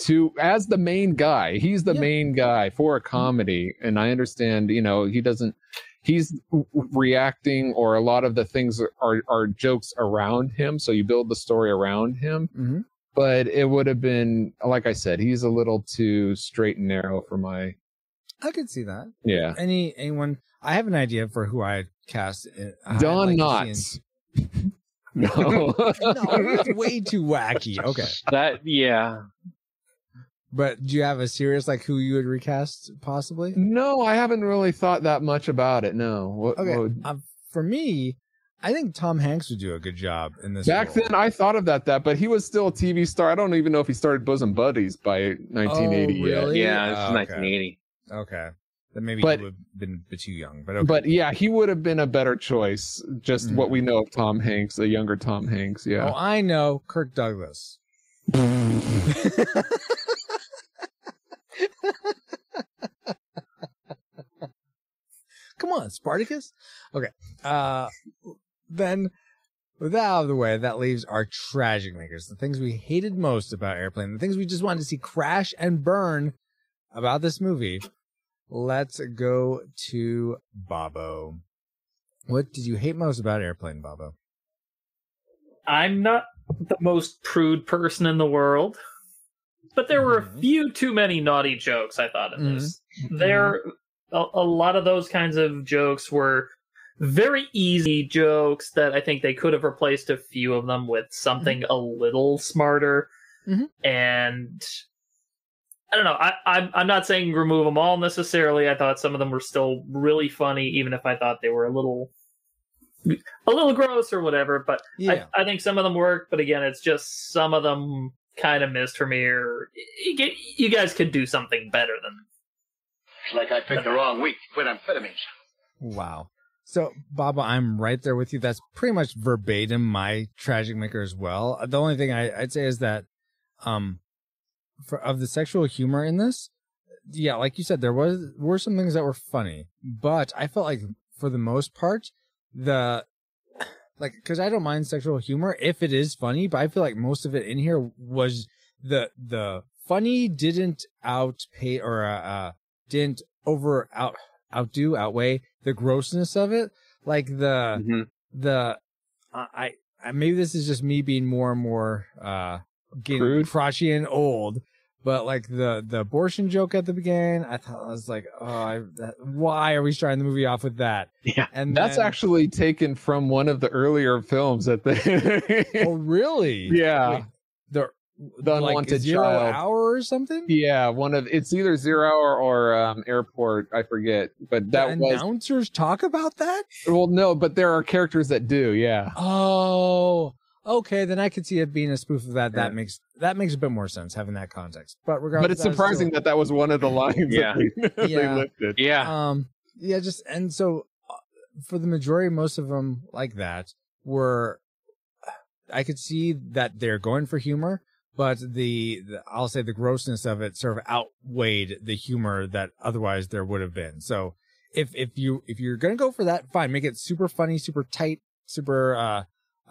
to as the main guy. He's the Yeah. main guy for a comedy, and I understand you know he doesn't. He's reacting, or a lot of the things are are jokes around him. So you build the story around him. Mhm. But it would have been, like I said, he's a little too straight and narrow for my I could see that. yeah. Any anyone? I have an idea for who I'd cast. uh, I'd Don like Knotts. in- no. no, it's way too wacky. Okay, That yeah. but do you have a serious like who you would recast possibly? no, I haven't really thought that much about it. No. What, Okay, what would- um, for me, I think Tom Hanks would do a good job in this. Back role. then, I thought of that, that, but he was still a TV star. I don't even know if he started bosom buddies by 1980 Oh, yet. really? Yeah, this Oh, okay. 1980. Okay, then maybe But- he would have been a bit too young. But okay. But yeah, he would have been a better choice. Just what Mm. we know of Tom Hanks, a younger Tom Hanks. Yeah. oh, Yeah. I know Kirk Douglas. Come on, Spartacus. Okay. Uh then with that out of the way, that leaves our tragic makers, the things we hated most about Airplane, the things we just wanted to see crash and burn about this movie. Let's go to Bobo. What did you hate most about Airplane, Bobo? I'm not the most prude person in the world, but there were a Mhm. few too many naughty jokes. I thought in this. There, a, a lot of those kinds of jokes were very easy jokes that I think they could have replaced a few of them with something a little smarter. Mhm. And I don't know. I, I'm I'm not saying remove them all necessarily. I thought some of them were still really funny, even if I thought they were a little a little gross or whatever. But Yeah. I, I think some of them work. But again, it's just some of them kind of missed for me. Or you, get, you guys could do something better than It's Like I picked the wrong week to quit amphetamines. Wow. So, Bobo, I'm right there with you. That's pretty much verbatim my tragic maker as well. The only thing I, I'd say is that, um, for of the sexual humor in this, yeah, like you said, there was were some things that were funny, but I felt like for the most part, the like because I don't mind sexual humor if it is funny, but I feel like most of it in here was the the funny didn't outpay or uh, uh didn't over out outdo outweigh the grossness of it like the hmm the uh, I, I maybe this is just me being more and more uh getting Crude? crotchety and old but like the the abortion joke at the beginning i thought i was like oh I, that, why are we starting the movie off with that Yeah. and That's then- actually taken from one of the earlier films that they. oh really yeah. Wait, the the like unwanted zero child. hour or something. Yeah, one of it's either zero hour or um, airport. I forget, but that the was announcers talk about that. well, no, but there are characters that do. Yeah, Oh, okay. Then I could see it being a spoof of that. Yeah. That makes that makes a bit more sense having that context. But regardless, but it's that surprising still- that that was one of the lines. Yeah. that they, Yeah. they lifted. Yeah. Um, yeah, just and so uh, for the majority, most of them like that were. I could see that they're going for humor, but the, the I'll say the grossness of it sort of outweighed the humor that otherwise there would have been. So if if you if you're gonna go for that, fine, make it super funny, super tight, super uh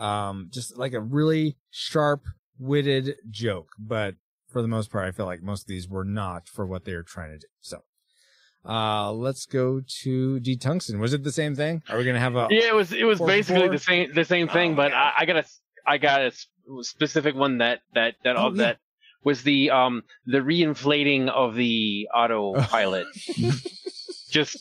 um just like a really sharp witted joke. But for the most part, I feel like most of these were not for what they were trying to do. So. Uh, let's go to D Tungsten. Was it the same thing? Are we gonna have a? Yeah, it was it was basically four? the same the same thing, Oh, but. I, I got a I got a specific one that that that Oh, yeah. that was the um the reinflating of the autopilot. Just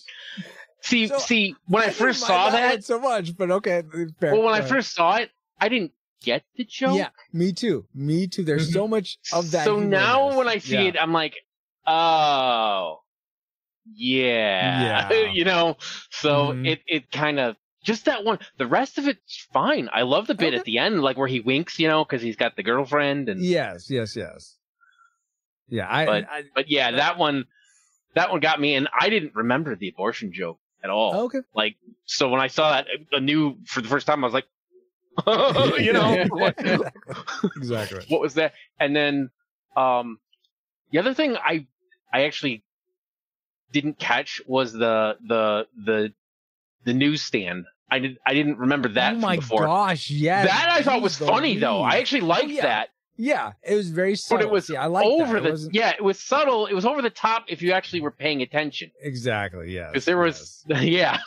see So, see when I, didn't first saw that. so much, but okay. Fair. well, when I first saw it, I didn't get the joke. yeah, me too, me too. There's so much of that. So now when I see Yeah. it, I'm like, oh, yeah, Yeah. you know. So Mhm. it it kind of just that one. The rest of it's fine. I love the bit Okay. at the end, like where he winks, you know, because he's got the girlfriend, and yes, yes, yes. Yeah, I, But- I but yeah, that one, that one got me, and I didn't remember the abortion joke at all. okay. Like, so when I saw that a new for the first time, I was like, you know, what, exactly. what was that? And then, um, the other thing I, I actually didn't catch was the the the the newsstand. I did I didn't remember that oh my before. gosh, Yeah, that I thought was Jeez funny though. I actually liked yeah. that. Yeah, it was very subtle. But it was See, I like over that. The wasn't- yeah, it was subtle. It was over the top if you actually were paying attention. exactly. Yeah. Because there was yeah.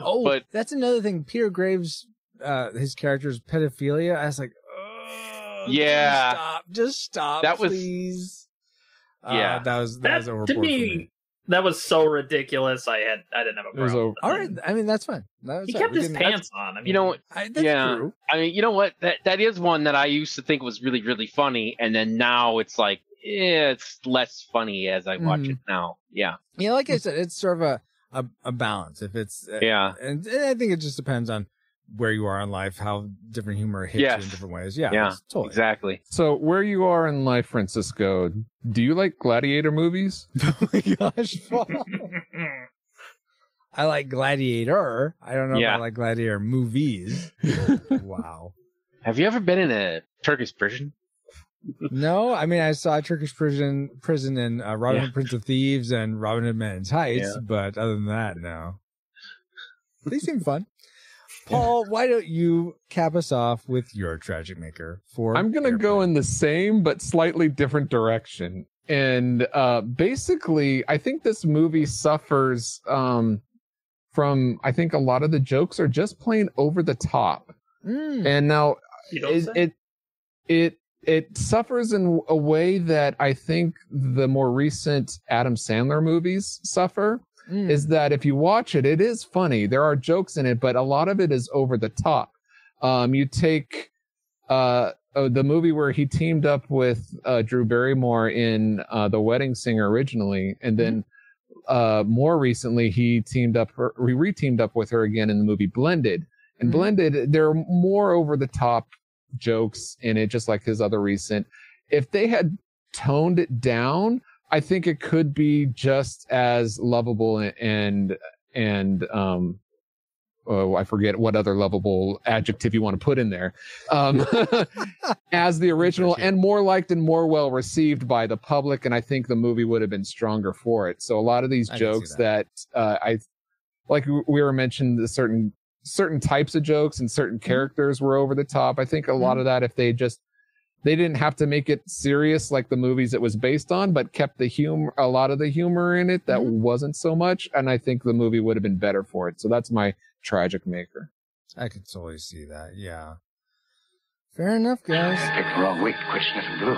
Oh, But- that's another thing. Peter Graves, uh, his character's pedophilia. I was like, "Ugh, Yeah. just stop, just stop, That was- please. Uh, Yeah. that was that, That, was to overboard for me, me. That was so ridiculous. I had I didn't have a It was problem. over- with that. right, I mean that's fine. That was He kept We his can- pants on. I mean, You know, I, that's Yeah. true. I mean, you know what? That that is one that I used to think was really really funny, and then now it's like eh, it's less funny as I watch Mhm. it now. Yeah, Yeah, like I said, it's sort of a a, a balance. If it's uh, yeah, and, and I think it just depends on where you are in life, how different humor hits you in different ways. Yeah, Yeah, totally. exactly. So where you are in life, Francisco? Do you like gladiator movies? oh my gosh, I like Gladiator. I don't know if I like Gladiator movies. wow. Have you ever been in a Turkish prison? No, I mean I saw Turkish prison prison in uh, Robin Yeah. Hood Prince of Thieves and Robin Hood Men in Tights, Yeah. but other than that, no. They seem fun. Paul, why don't you cap us off with your tragic maker for I'm gonna go in the same but slightly different direction. And uh basically I think this movie suffers um from I think a lot of the jokes are just plain over the top. Mm. And now it, it it it suffers in a way that I think the more recent Adam Sandler movies suffer Mm. is that if you watch it, it is funny. There are jokes in it, but a lot of it is over the top. Um, you take uh, uh, the movie where he teamed up with uh, Drew Barrymore in uh, The Wedding Singer originally, and then uh, more recently he teamed up, her, he re-teamed up with her again in the movie Blended. And Mhm. Blended, there are more over the top jokes in it, just like his other recent. If they had toned it down, I think it could be just as lovable and and um oh I forget what other lovable adjective you want to put in there um as the original and more liked and more well received by the public and I think the movie would have been stronger for it. So a lot of these I jokes that. uh I like we were mentioned the certain certain types of jokes and certain Mm-hmm. characters were over the top. I think a lot of that if they just they didn't have to make it serious like the movies it was based on, but kept the humor, a lot of the humor in it that Mhm. wasn't so much. And I think the movie would have been better for it. So that's my tragic maker. I could totally see that. Yeah. Fair enough, guys. Picked the wrong week. Quit sniffing glue.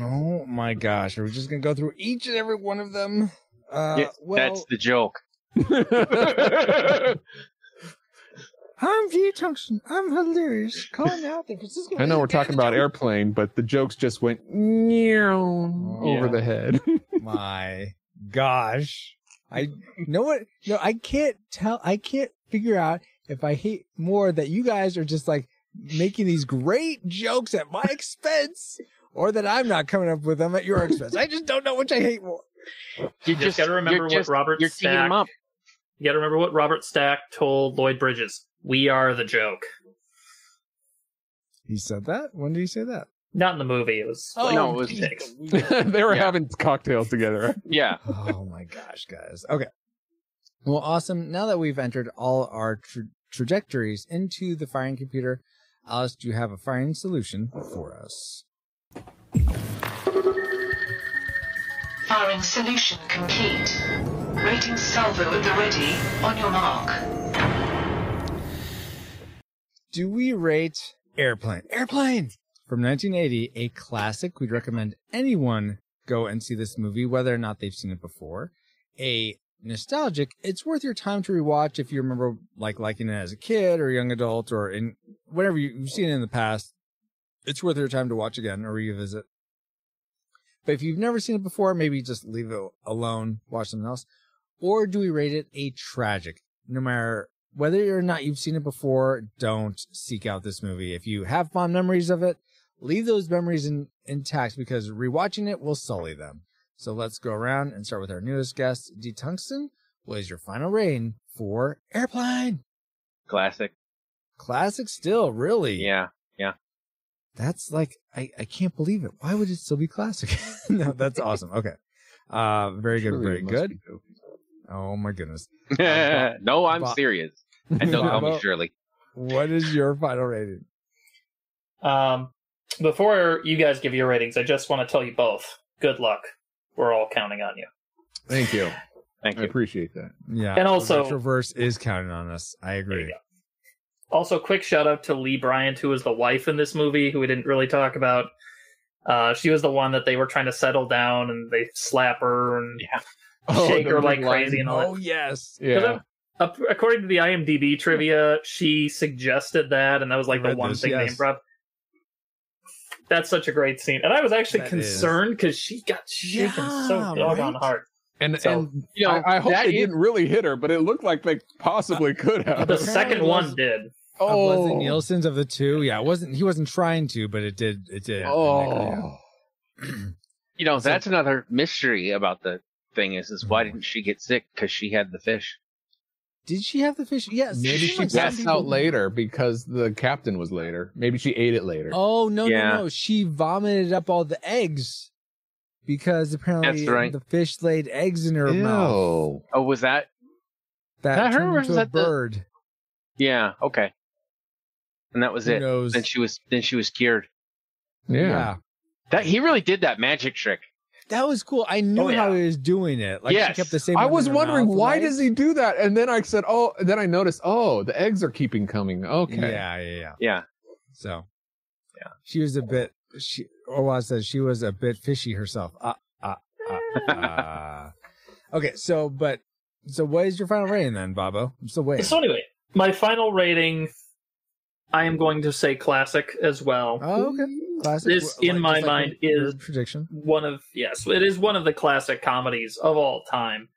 Oh my gosh, are we just gonna go through each and every one of them? Uh, Yeah, well, That's the joke. I'm V Tungsten. I'm hilarious. Calling out the Francisco. I know we're talking about airplane, but the jokes just went meow over Yeah. the head. My gosh. I you know what? No, I can't tell. I can't figure out if I hate more that you guys are just like making these great jokes at my expense or that I'm not coming up with them at your expense. I just don't know which I hate more. You just gotta remember what just- Robert You're Stack- up. You got to remember what Robert Stack told Lloyd Bridges. We are the joke. He said that? When did he say that? Not in the movie. It was Oh, like no, it was- takes. they were Yeah. having cocktails together. Yeah. oh my gosh, guys. Okay. Well, awesome. Now that we've entered all our tra- trajectories into the firing computer, Alice, do you have a firing solution for us? Firing solution complete. Rating salvo at the ready. On your mark. Do we rate Airplane? Airplane! From 1980, a classic. We'd recommend anyone go and see this movie, whether or not they've seen it before. A nostalgic, it's worth your time to rewatch if you remember like liking it as a kid or a young adult or in whatever you, you've seen it in the past. It's worth your time to watch again or revisit. But if you've never seen it before, maybe just leave it alone, watch something else. Or do we rate it a tragic? No matter whether or not you've seen it before, don't seek out this movie. If you have fond memories of it, leave those memories in, intact because rewatching it will sully them. So let's go around and start with our newest guest, D. Tungsten. What is your final rating for Airplane? Classic. Classic still, really? Yeah. Yeah. That's like, I, I can't believe it. Why would it still be classic? no, that's awesome. Okay. Uh, very good, Surely very it must good. Be joking. Oh my goodness. no, I'm Bob- serious. And don't call me Shirley. What is your final rating? Um, before you guys give your ratings, I just want to tell you both. Good luck. We're all counting on you. Thank you. Thank you. I appreciate that. Yeah. And also- the reverse is counting on us. I agree. Also, quick shout out to Lee Bryant, who was the wife in this movie, who we didn't really talk about. Uh, she was the one that they were trying to settle down, and they slap her and Yeah. Shake her like line. crazy and all that. Oh yes. Yeah. According to the IMDb trivia, she suggested that, and that was like I the one this, thing yes. they improv. That's such a great scene, and I was actually That concerned because she got shaken so Yeah, doggone right? hard. And So, and You know, I, I hope they is- didn't really hit her, but it looked like they possibly could have. The second one did. Of oh, Leslie Nielsen's of the two. Yeah, it wasn't he wasn't trying to, but it did it did. oh. You know, So- that's another mystery about the thing is, is why didn't she get sick? Because she had the fish. Did she have the fish? Yes. Maybe she she passed people- out later because the captain was later. Maybe she ate it later. Oh no Yeah. no no! She vomited up all the eggs because apparently right. the fish laid eggs in her mouth. Ew. Oh, was that? That That her or into was a that the- bird. Yeah. Okay. And that was Who it. knows? Then she was then she was cured. Yeah. That he really did that magic trick. That was cool. I knew Oh, yeah. how he was doing it. Like Yes. she kept the same. I was wondering mouth, why right? does he do that? And then I said, "Oh." Then I noticed, "Oh, the eggs are keeping coming." Okay. Yeah, yeah, yeah. Yeah. So, yeah, she was a bit. She Orwa says she was a bit fishy herself. Uh, uh, uh, uh. okay, so but so what is your final rating then, Bobo? I'm still waiting. So anyway, my final rating, I am going to say classic as well. Oh, okay. Classic. This, Like- in just my like mind, is- prediction. One of yes, it is one of the classic comedies of all time,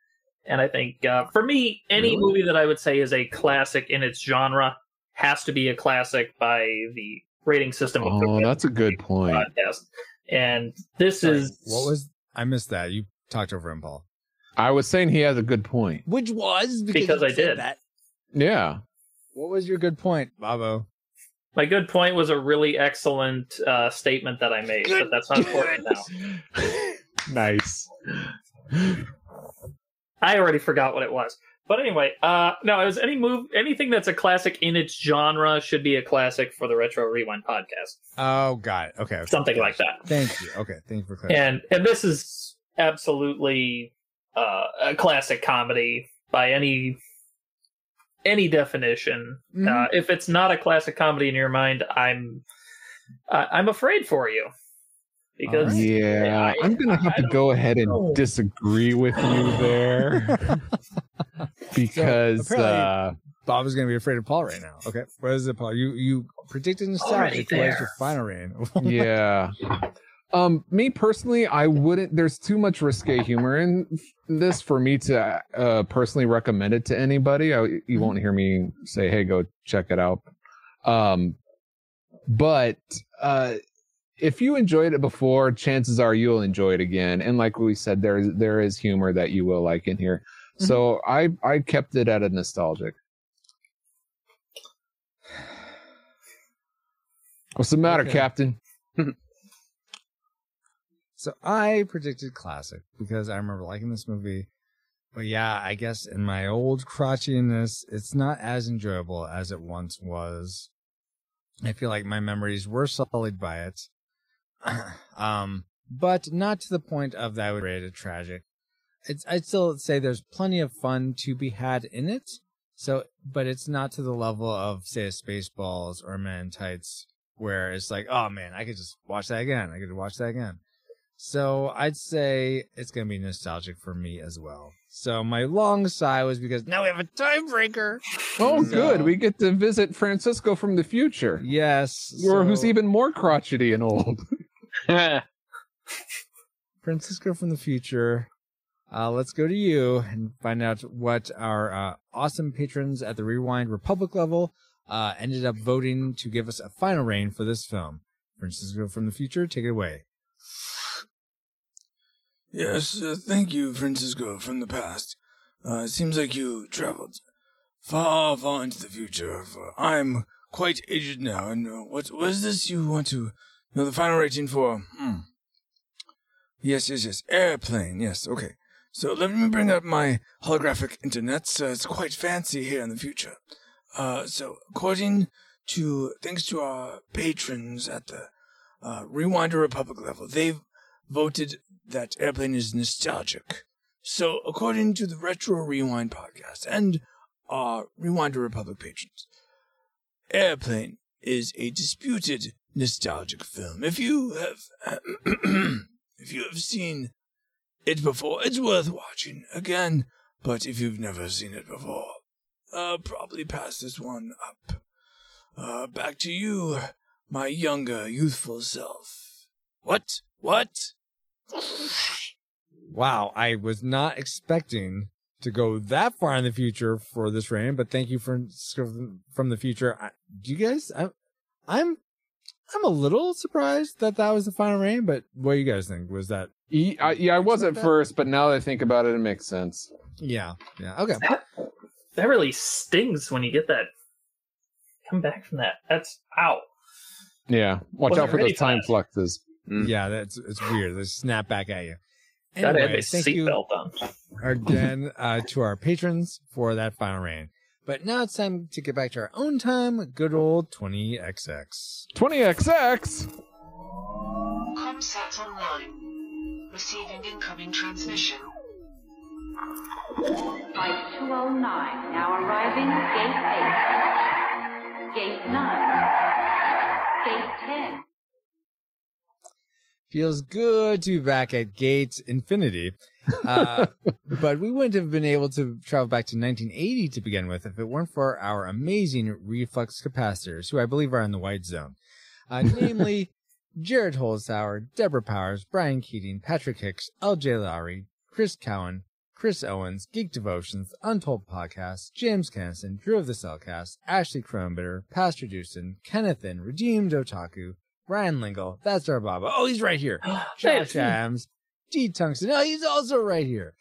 and I think uh, for me, any Really? movie that I would say is a classic in its genre has to be a classic by the rating system of the Oh, that's a good point. podcast. And this Sorry, is what was I missed that? You talked over him, Paul. I was saying he has a good point. Which was Because you I did. that. Yeah. What was your good point, Bobo? My good point was a really excellent uh, statement that I made, but that's not important now. nice. I already forgot what it was. But anyway, uh no, as any move anything that's a classic in its genre should be a classic for the Retro Rewind podcast. Oh, got it. Okay, okay. Something like that. Thank you. Okay, thank you for clarifying. And and this is absolutely uh, a classic comedy by any any definition. Mhm. Uh, if it's not a classic comedy in your mind, I'm I I'm afraid for you because All right. Yeah, I- I'm gonna have I to don't go ahead know. and disagree with you there because apparently- uh, Bob is going to be afraid of Paul right now. Okay, what is it, Paul? You you predicted Already nostalgic. What is there. your final rating? yeah. Um, me personally, I wouldn't. There's too much risque humor in this for me to uh, personally recommend it to anybody. I, you won't hear me say, "Hey, go check it out." Um, but uh, if you enjoyed it before, chances are you'll enjoy it again. And like we said, there is there is humor that you will like in here. So I I kept it at a nostalgic. What's the matter, Okay. Captain? So I predicted classic because I remember liking this movie. But yeah, I guess in my old crotchiness, it's not as enjoyable as it once was. I feel like my memories were sullied by it. um, but not to the point of that I would rate it tragic. It's, I'd still say there's plenty of fun to be had in it. So, but it's not to the level of, say, Spaceballs or Men Tights, where it's like, oh man, I could just watch that again. I could watch that again. So I'd say it's gonna be nostalgic for me as well. So my long sigh was because now we have a tiebreaker. Oh, So- good. We get to visit Francisco from the future, Yes, or who's even more crotchety and old. Francisco from the future. Uh, let's go to you and find out what our uh, awesome patrons at the Rewind Republic level uh, ended up voting to give us a final rating for this film. Francisco from the future, take it away. Yes, uh, thank you, Francisco, from the past. Uh, it seems like you traveled far, far into the future, for I'm quite aged now, and uh, what was this you want to know the final rating for? Hmm. Yes, yes, yes. Airplane, yes, okay. So let me bring up my holographic internet. Uh, it's quite fancy here in the future. Uh, so according to, thanks to our patrons at the uh, Rewinder Republic level, they've voted that Airplane is nostalgic. So, according to the Retro Rewind podcast and our Rewinder Republic patrons, Airplane is a disputed nostalgic film. If you have, if you have seen it before, it's worth watching again. But if you've never seen it before, uh, probably pass this one up. Uh, back to you, my younger, youthful self. What? What? Wow, I was not expecting to go that far in the future for this rating, but thank you for from the future. I, do you guys? I, I'm I'm a little surprised that that was the final rating, but what do you guys think? Was that? Ye- I, yeah, I was at that? first, but now that I think about it, it makes sense. Yeah, yeah, okay. That really stings when you get that. Come back from that. That's ow. Yeah, watch Wasn't out for those time that. fluxes. Mm. Yeah, that's it's weird. They snap back at you. Gotta have a thank you seatbelt on. again uh, to our patrons for that final rating. But now it's time to get back to our own time. Good old 20XX. 20XX. Comsat online. Receiving incoming transmission. Flight 209, now arriving Gate 8. Gate 9. Gate 10. Feels good to be back at Gate Infinity. Uh, but we wouldn't have been able to travel back to 1980 to begin with if it weren't for our amazing reflux capacitors, who I believe are in the white zone. Uh, namely, Jared Holzhauer, Deborah Powers, Brian Keating, Patrick Hicks, LJ Lowry, Chris Cowan, Chris Owens, Geek Devotions, Untold Podcast, James Kennison, Drew of the Cellcast, Ashley Kronbitter, Pastor Dewson, Kenneth and Redeemed Otaku, Ryan Lingle, that's our Bobo. Oh, he's right here. Josh Adams, D Tungsten. Oh, he's also right here.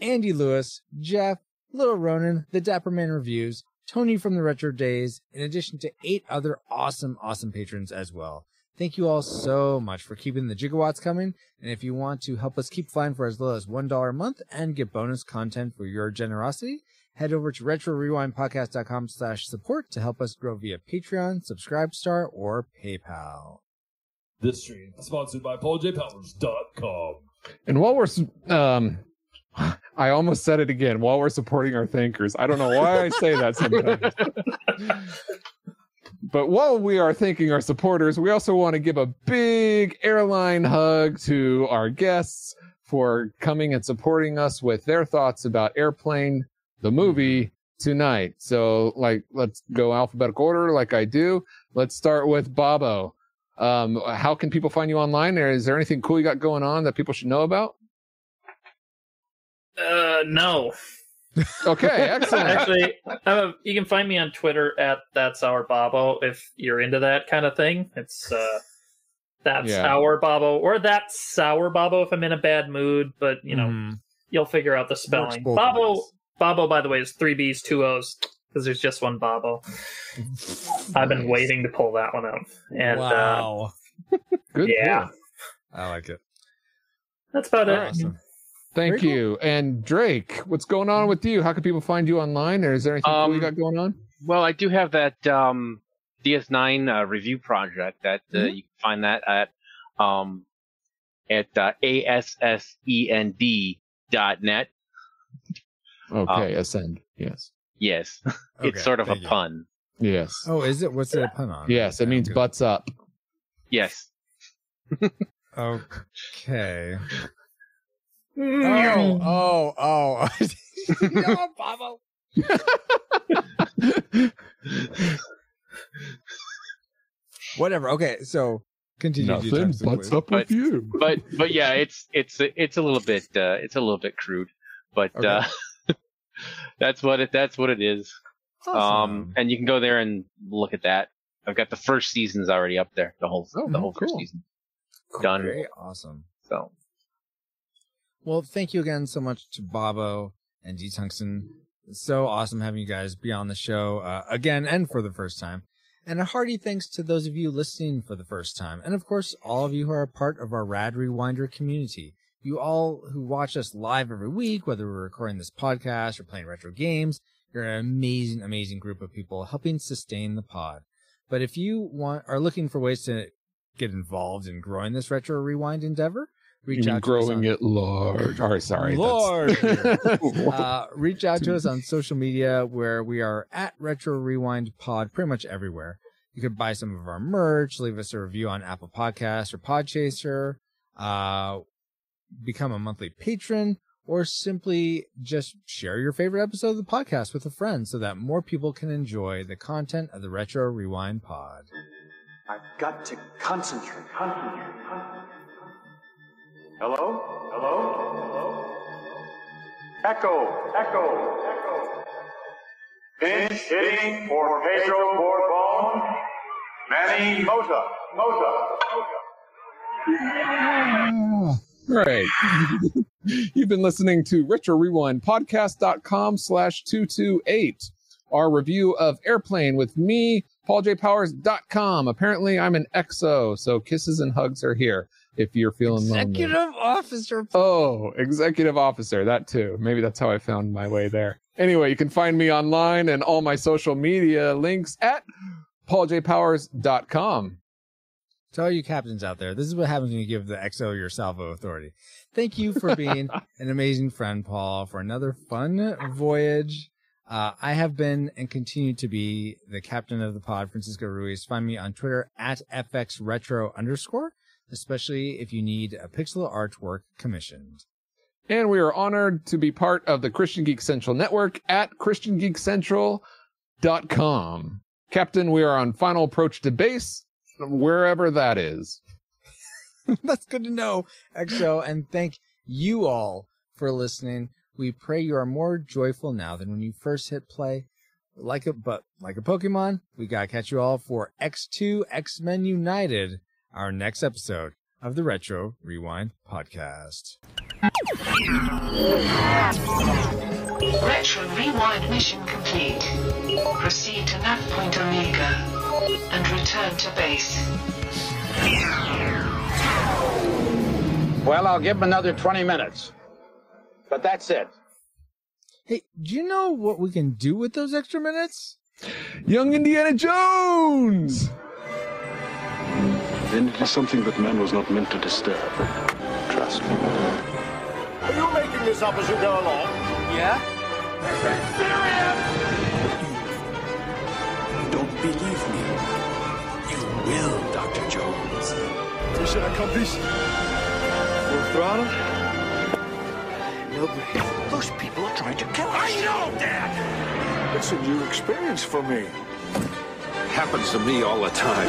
Andy Lewis, Jeff, Little Ronan, the Dapper Man Reviews, Tony from the Retro Days, in addition to eight other awesome, awesome patrons as well. Thank you all so much for keeping the gigawatts coming. And if you want to help us keep flying for as little as $1 a month and get bonus content for your generosity, head over to retrorewindpodcast.com slash support to help us grow via Patreon, Subscribestar, or PayPal. This stream is sponsored by PaulJPowers.com. And while we're, um, I almost said it again. While we're supporting our thinkers, I don't know why I say that sometimes. but while we are thanking our supporters, we also want to give a big airline hug to our guests for coming and supporting us with their thoughts about Airplane, the movie, tonight. So, like, let's go alphabetical order, like I do. Let's start with Bobo. Um, how can people find you online? Or is there anything cool you got going on that people should know about? Uh, no. Okay, excellent. Actually, uh, you can find me on Twitter at that's our Bobo if you're into that kind of thing. It's uh, that's Yeah. our Bobo or that's sour Bobo if I'm in a bad mood. But you know, Mhm. you'll figure out the spelling. both Bobo, ways. Bobo, by the way, is three B's, two O's because there's just one Bobo. I've been waiting to pull that one out, and uh, wow. Good. yeah, deal. I like it. that's about it. Awesome. Thank Very cool. you. And Drake, what's going on with you? How can people find you online? Or is there anything cool you Um, got going on? Well, I do have that um, DS9 uh, review project that uh, Mhm. you can find that at um, at uh, assend dot net. Okay, ascend. Yes. Yes, Okay, it's sort of a you. pun. Yes. Oh, is it? What's it a pun on? Yes, it Okay, means good. butts up. Yes. Okay. Oh, oh, oh. no, Bobo. Whatever. Okay, so continue. Nothing Jackson, butts please. up with But- you. But but yeah, it's it's it's a little bit uh, it's a little bit crude, but Okay. uh, that's what it that's what it is. Um, Awesome. and you can go there and look at that. I've got the first season's already up there. The whole Oh, the whole first season cool. done. Very awesome. So Well, thank you again so much to Bobo and D Tungsten. So awesome having you guys be on the show uh, again and for the first time. And a hearty thanks to those of you listening for the first time. And of course, all of you who are a part of our Rad Rewinder community. You all who watch us live every week, whether we're recording this podcast or playing retro games, you're an amazing, amazing group of people helping sustain the pod. But if you want are looking for ways to get involved in growing this retro rewind endeavor, You reach mean out to us growing on- it large. Or sorry. Lord. uh, reach out to us on social media where we are at Retro Rewind Pod pretty much everywhere. You could buy some of our merch, leave us a review on Apple Podcasts or Podchaser, uh, become a monthly patron, or simply just share your favorite episode of the podcast with a friend so that more people can enjoy the content of the Retro Rewind Pod. I've got to concentrate. Concentrate. Hello? Hello? Hello? Echo! Echo! Echo! Pinch hitting for Pedro Borbon. Manny Mota. Mota. Right. You've been listening to Retro Rewind Podcast.com slash 228. Our review of Airplane with me, PaulJPowers.com. Apparently, I'm an XO, so kisses and hugs are here if you're feeling lonely. Executive Officer. Oh, executive officer. That too. Maybe that's how I found my way there. Anyway, you can find me online and all my social media links at pauljpowers.com. To all you captains out there, this is what happens when you give the XO your salvo authority. Thank you for being an amazing friend, Paul, for another fun voyage. Uh, I have been and continue to be the captain of the pod, Francisco Ruiz. Find me on Twitter at FXRetro underscore, especially if you need a pixel artwork commissioned. And we are honored to be part of the Christian Geek Central Network at ChristianGeekCentral.com. Captain, we are on final approach to base, wherever that is. That's good to know, XO, and thank you all for listening. We pray you are more joyful now than when you first hit play. Like a but like a Pokemon, we gotta catch you all for X2 X Men United, our next episode of the Retro Rewind podcast. Retro Rewind mission complete. Proceed to nav point Omega and return to base. Well, I'll give him another 20 minutes. But that's it. Hey, do you know what we can do with those extra minutes? Young Indiana Jones! Then it is something that man was not meant to disturb. Trust me. Are you making this up as you go along? Yeah? This is You don't believe me. You will, Dr. Jones. Mission accomplished. Full throttle. No break. Those people are trying to kill us. I know, Dad! It's a new experience for me. Happens to me all the time.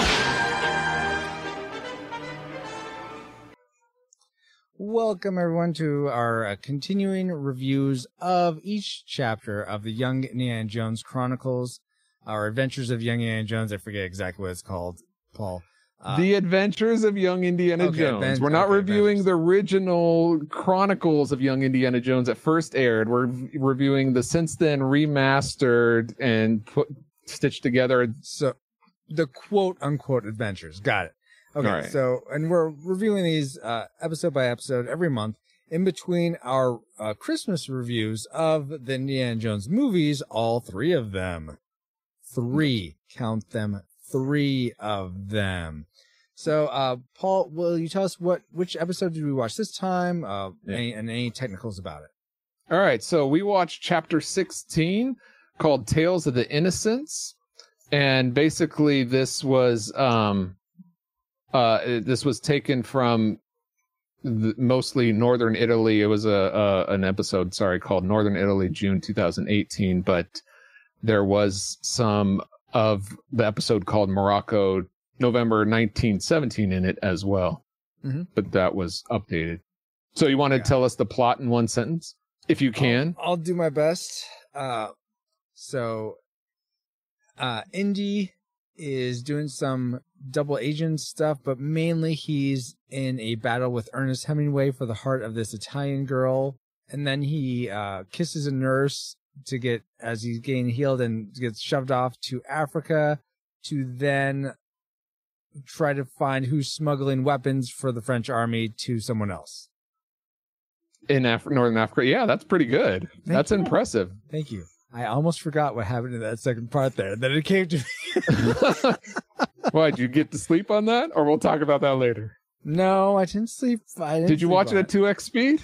Welcome everyone to our uh, continuing reviews of each chapter of the Young Indiana Jones Chronicles, our Adventures of Young Indiana Jones. I forget exactly what it's called, Paul. Uh, the Adventures of Young Indiana okay, Jones. Advent- We're not okay, reviewing Adventures. the original Chronicles of Young Indiana Jones that first aired. We're reviewing the since then remastered and put stitched together. so the quote unquote adventures. Got it. Okay. Right. So, and we're reviewing these uh, episode by episode every month in between our uh, Christmas reviews of the Indiana Jones movies, all three of them. Three. Count them. Three of them. So, uh, Paul, will you tell us what, which episode did we watch this time? Uh, Yeah. any, and any technicals about it? All right, so we watched chapter 16 called Tales of the Innocents. And basically this was um uh this was taken from the, mostly northern Italy. It was a, a an episode, sorry, called Northern Italy June 2018, but there was some of the episode called Morocco November 1917 in it as well. Mhm. But that was updated. So you want to Yeah. tell us the plot in one sentence if you can? I'll, I'll do my best. Uh, so, uh, Indy is doing some double agent stuff, but mainly he's in a battle with Ernest Hemingway for the heart of this Italian girl. And then he, uh, kisses a nurse to get, as he's getting healed and gets shoved off to Africa to then try to find who's smuggling weapons for the French army to someone else. in Af- Northern Africa. Yeah, that's pretty good. that's you. impressive. Thank you. I almost forgot what happened in that second part there. Then it came to me. Why did you get to sleep on that, or we'll talk about that later? no, I didn't sleep. I didn't Did you sleep watch it at two x speed?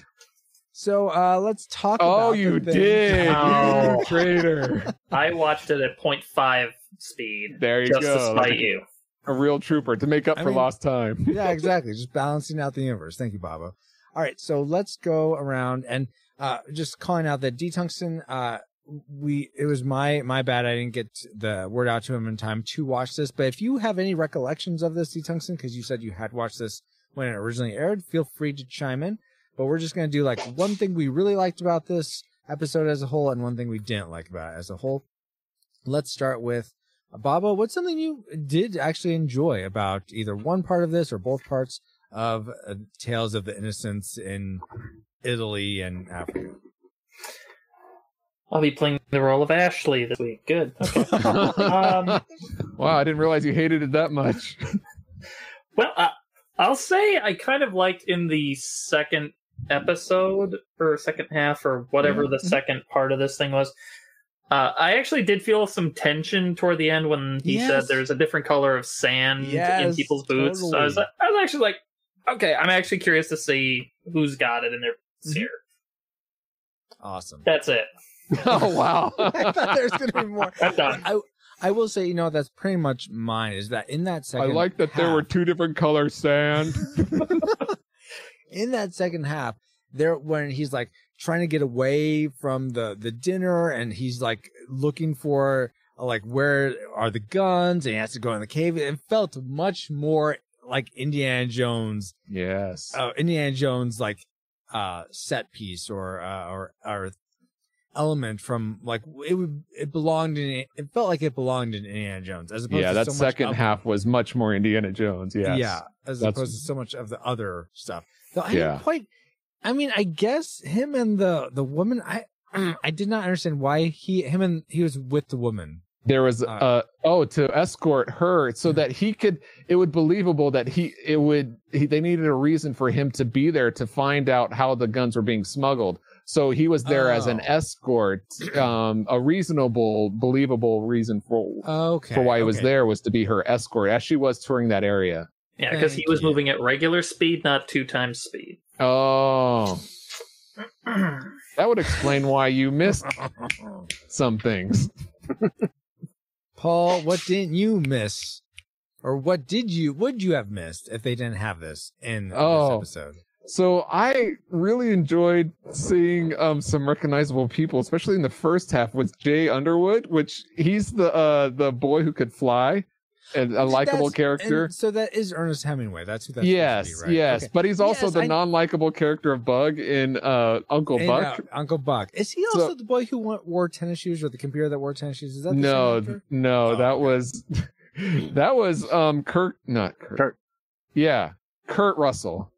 So uh, let's talk. Oh, about you the thing. did, No. you traitor! I watched it at 0.5 speed. There you just go. to spite you. A real trooper to make up I for mean- lost time. yeah, exactly. Just balancing out the universe. Thank you, Bobo. All right, so let's go around and uh, just calling out that D Tungsten. Uh, we it was my my bad. I didn't get the word out to him in time to watch this. But if you have any recollections of this, D Tungsten, because you said you had watched this when it originally aired, feel free to chime in. But we're just gonna do like one thing we really liked about this episode as a whole, and one thing we didn't like about it as a whole. Let's start with Bobo. What's something you did actually enjoy about either one part of this or both parts of uh, Tales of the Innocents in Italy and Africa? I'll be playing the role of Ashley this week. Good. Okay. um, Wow, I didn't realize you hated it that much. well, I, I'll say I kind of liked in the second episode or second half or whatever the second part of this thing was. Uh, I actually did feel some tension toward the end when he Yes. said there's a different color of sand in people's boots. So I was, totally. I was actually like, okay, I'm actually curious to see who's got it in their boots here. Awesome. That's it. oh wow! I thought there was going to be more. I'm done. I I will say, you know, that's pretty much mine. Is that in that second? I like that there were two different colors sand. In that second half there when he's like trying to get away from the the dinner and he's like looking for like where are the guns and he has to go in the cave it felt much more like indiana jones yes. uh, indiana jones like uh set piece or uh or or element from like it would it belonged in it felt like it belonged in indiana jones as opposed yeah, that so second half was much more Indiana Jones. Yes. yeah, as That's- opposed to so much of the other stuff. Though I Yeah. quite. I mean, I guess him and the the woman. I I did not understand why he him and he was with the woman. There was Uh, uh oh to escort her so that he could it would believable that he it would he, they needed a reason for him to be there to find out how the guns were being smuggled. So he was there as an Oh. escort. Um a reasonable believable reason for Okay, for why he was there was to be her escort as she was touring that area. Yeah, because he was you. moving at regular speed, not two times speed. Oh. That would explain why you missed some things. Paul, what didn't you miss, or what did you would you have missed if they didn't have this in Oh. this episode? So I really enjoyed seeing um, some recognizable people, especially in the first half with Jay Underwood, which he's the uh, the boy who could fly, and a likable character. and so that is Ernest Hemingway. That's who that's yes, supposed to be, right? yes, Okay. but he's also Yes, the I- non-likable character of Bug in uh, Uncle And, Buck. uh, Uncle Buck. Is he So- also the boy who wore, wore tennis shoes or the computer that wore tennis shoes? Is that the no, same no, Oh, that was that was um Kurt, not Kurt. Kurt. Yeah, Kurt Russell.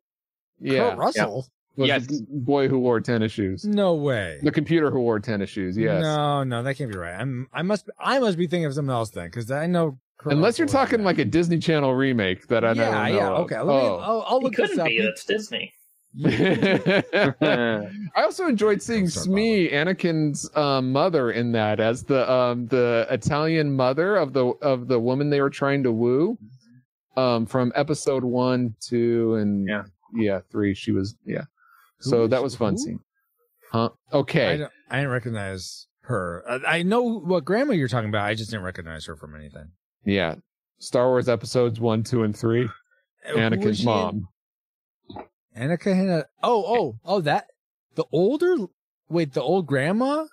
Yeah, Kurt Russell? was Yes. the boy who wore tennis shoes. No way. The computer who wore tennis shoes. Yes. No, no, that can't be right. I'm I must I must be thinking of something else then because I know. Kurt Unless you're Russell talking like a Disney Channel remake that I in that. yeah, know. yeah, of. okay. Let me, Oh. I'll, I'll It look this couldn't up. be. It's Disney. I also enjoyed seeing Shmi, Anakin's um, mother, in that as the um, the Italian mother of the of the woman they were trying to woo. Um, from episode one, two, and Yeah. yeah, three. She was yeah. Who So is- that was fun who? seeing. Huh? I, Okay. don't, I didn't recognize her. I, I know what grandma you're talking about. I just didn't recognize her from anything. Yeah. Star Wars episodes one, two, and three. Uh, Anakin's she in? mom. Anakin. Oh, oh, oh! That the older. Wait, the old grandma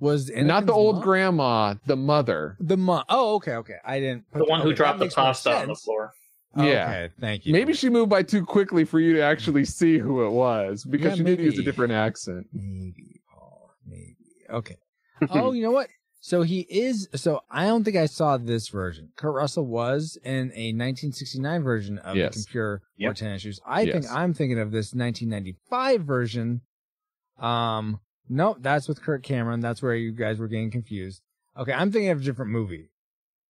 was Not the Anakin's old mom? grandma, the mother. The mom. Oh, okay, okay. I didn't. The one who okay, dropped the makes pasta on the sense. floor. Yeah. Okay, thank you. Maybe she moved by too quickly for you to actually see who it was because Yeah, she did use a different accent. Maybe, Paul. Maybe. Okay. oh, you know what? So he is. So I don't think I saw this version. Kurt Russell was in a 1969 version of Yes. the computer Yep. or tennis shoes. I think I'm thinking of this 1995 version. Um, no, that's with Kirk Cameron. That's where you guys were getting confused. Okay, I'm thinking of a different movie.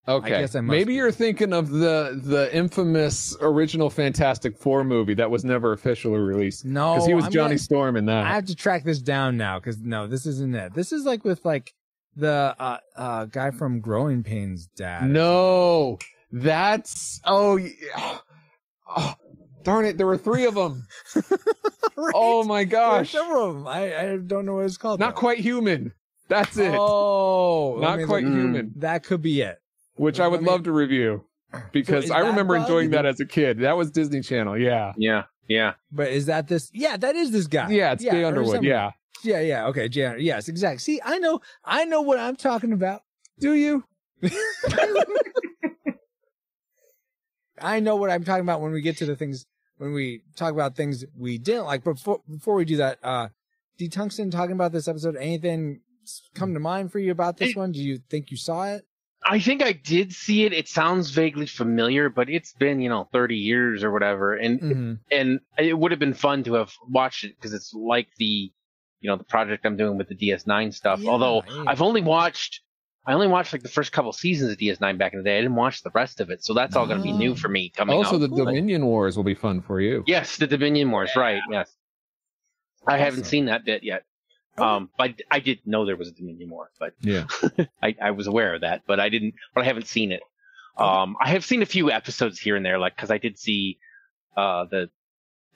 Okay. guess I must Maybe be. you're thinking of the the infamous original Fantastic Four movie that was never officially released. No, Because he was I'm Johnny gonna- Storm in that. I have to track this down now because no, this isn't it. This is like with like the uh, uh guy from Growing Pains' dad. no, that's oh, yeah. oh, darn it! There were three of them. Right? Oh my There are gosh! several of them. I, I don't know what it's called. Not though. quite human. That's it. Oh, Not quite look- human. That could be it. Which I would let me- love to review because is I remember enjoying that as a kid. That was Disney Channel. Yeah. Yeah, yeah. But is that this? Yeah, that is this guy. Yeah, it's Jay or Underwood. Yeah. Yeah, yeah. Okay. Under- Yes, exactly. See, I know, I know what I'm talking about. Do you? I know what I'm talking about when we get to the things when we talk about things we didn't like. But before before we do that, uh, D Tungsten talking about this episode. Anything come to mind for you about this It- one? Do you think you saw it? I think I did see it. It sounds vaguely familiar, but it's been you know 30 years or whatever, and Mhm. and it would have been fun to have watched it because it's like the you know the project I'm doing with the DS9 stuff. Yeah, Although yeah. I've only watched I only watched like the first couple seasons of DS9 back in the day. I didn't watch the rest of it, so that's all going to be new Ah. for me coming Also, up. the But- Dominion Wars will be fun for you. Yes, the Dominion Wars, right? Yes, I haven't seen that bit yet. Okay. Um, but I did know there was a Dominion War, but Yeah. I, I was aware of that, but I didn't, but I haven't seen it. Um, I have seen a few episodes here and there, like because I did see uh the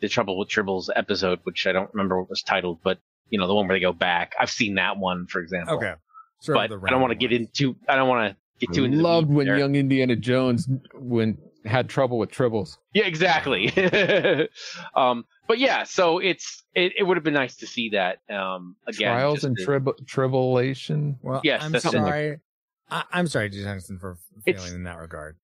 the Trouble with Tribbles episode, which I don't remember what was titled, but you know the one where they go back. I've seen that one, for example. Okay. Sort but I don't want to get into. I don't want to get too into. the Loved weeds when there. young Indiana Jones when had trouble with tribbles. Yeah, exactly. um, but yeah, so it's it, it would have been nice to see that um again. Trials just and trib- tribulation. Well, Yes, I'm that's something like- sorry. I, I'm sorry, D Tungsten, for It's- failing in that regard.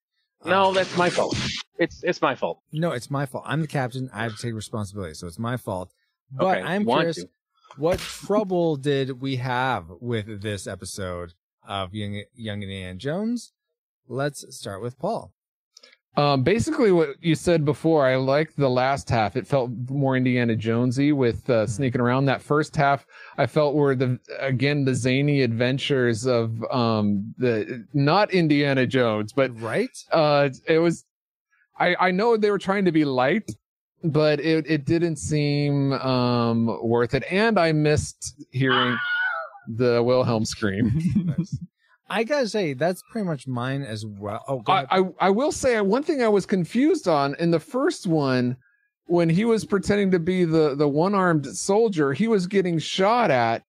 No, Uh, that's my fault. It's it's my fault. No, it's my fault. I'm the captain. I have to take responsibility, so it's my fault. But Okay, I'm curious, to. What trouble did we have with this episode of Young Young Indiana Jones? Let's start with Paul. Um, basically, what you said before, I liked the last half. It felt more Indiana Jonesy with uh, sneaking around. That first half, I felt were the again the zany adventures of um the not Indiana Jones, but Right? uh, it was. I I know they were trying to be light, but it it didn't seem um worth it, and I missed hearing the Wilhelm scream. Nice. I gotta say that's pretty much mine as well. Oh, go I. I I will say one thing I was confused on in the first one when he was pretending to be the the one armed soldier, he was getting shot at.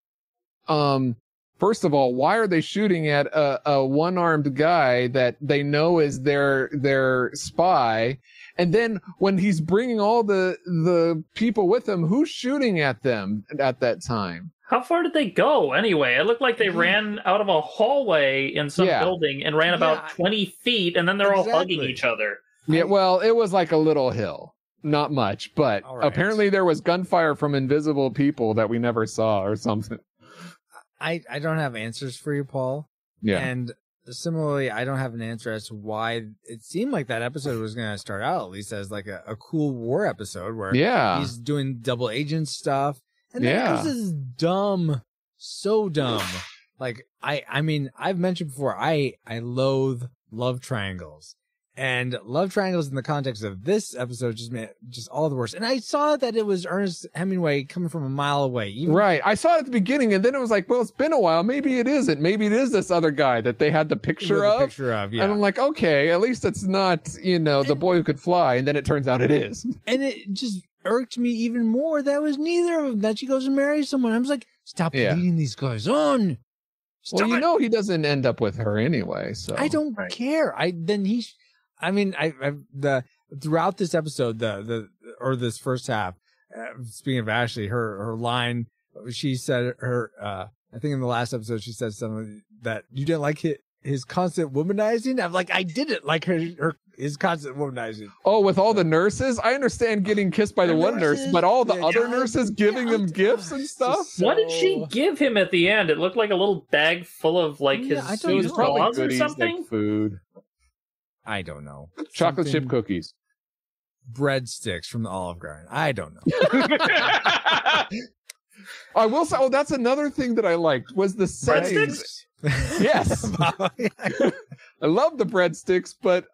Um, first of all, why are they shooting at a, a one armed guy that they know is their their spy? And then when he's bringing all the the people with him, who's shooting at them at that time? How far did they go anyway? It looked like they mm-hmm. ran out of a hallway in some Yeah. building and ran about Yeah. 20 feet, and then they're all hugging each other. Yeah, well, it was like a little hill. Not much, but All right. apparently there was gunfire from invisible people that we never saw or something. I I don't have answers for you, Paul. Yeah. And similarly, I don't have an answer as to why it seemed like that episode was going to start out at least as like a, a cool war episode where Yeah. he's doing double agent stuff. And then Yeah. this dumb, so dumb. Like I, I mean, I've mentioned before, I, I loathe love triangles. And love triangles in the context of this episode just made just all the worse. And I saw that it was Ernest Hemingway coming from a mile away. Even Right. I saw it at the beginning and then it was like, well, it's been a while. Maybe it isn't. Maybe it is this other guy that they had the picture with a of. picture of, yeah. And I'm like, okay, at least it's not, you know, the boy who could fly. And then it turns out it is. and it just irked me even more that it was neither of them that she goes and marries someone. I was like, stop Yeah. leading these guys on. Stop well, you it. know, he doesn't end up with her anyway. So I don't care. I then he, sh- I mean, I, I the throughout this episode, the the or this first half. Uh, speaking of Ashley, her her line, she said her. uh I think in the last episode she said something that you didn't like his, his constant womanizing. I'm like, I didn't like her her his constant womanizing. Oh, with all the nurses, I understand getting kissed by the, The one nurse, but all the yeah, other yeah, nurses giving them gifts and stuff. What did she give him at the end? It looked like a little bag full of like his, Yeah, I don't It was his probably or goodies like something. food, I don't know. chocolate chip cookies. breadsticks from the Olive Garden. I don't know. I will say, oh, that's another thing that I liked was the settings. Yes, I love the breadsticks, but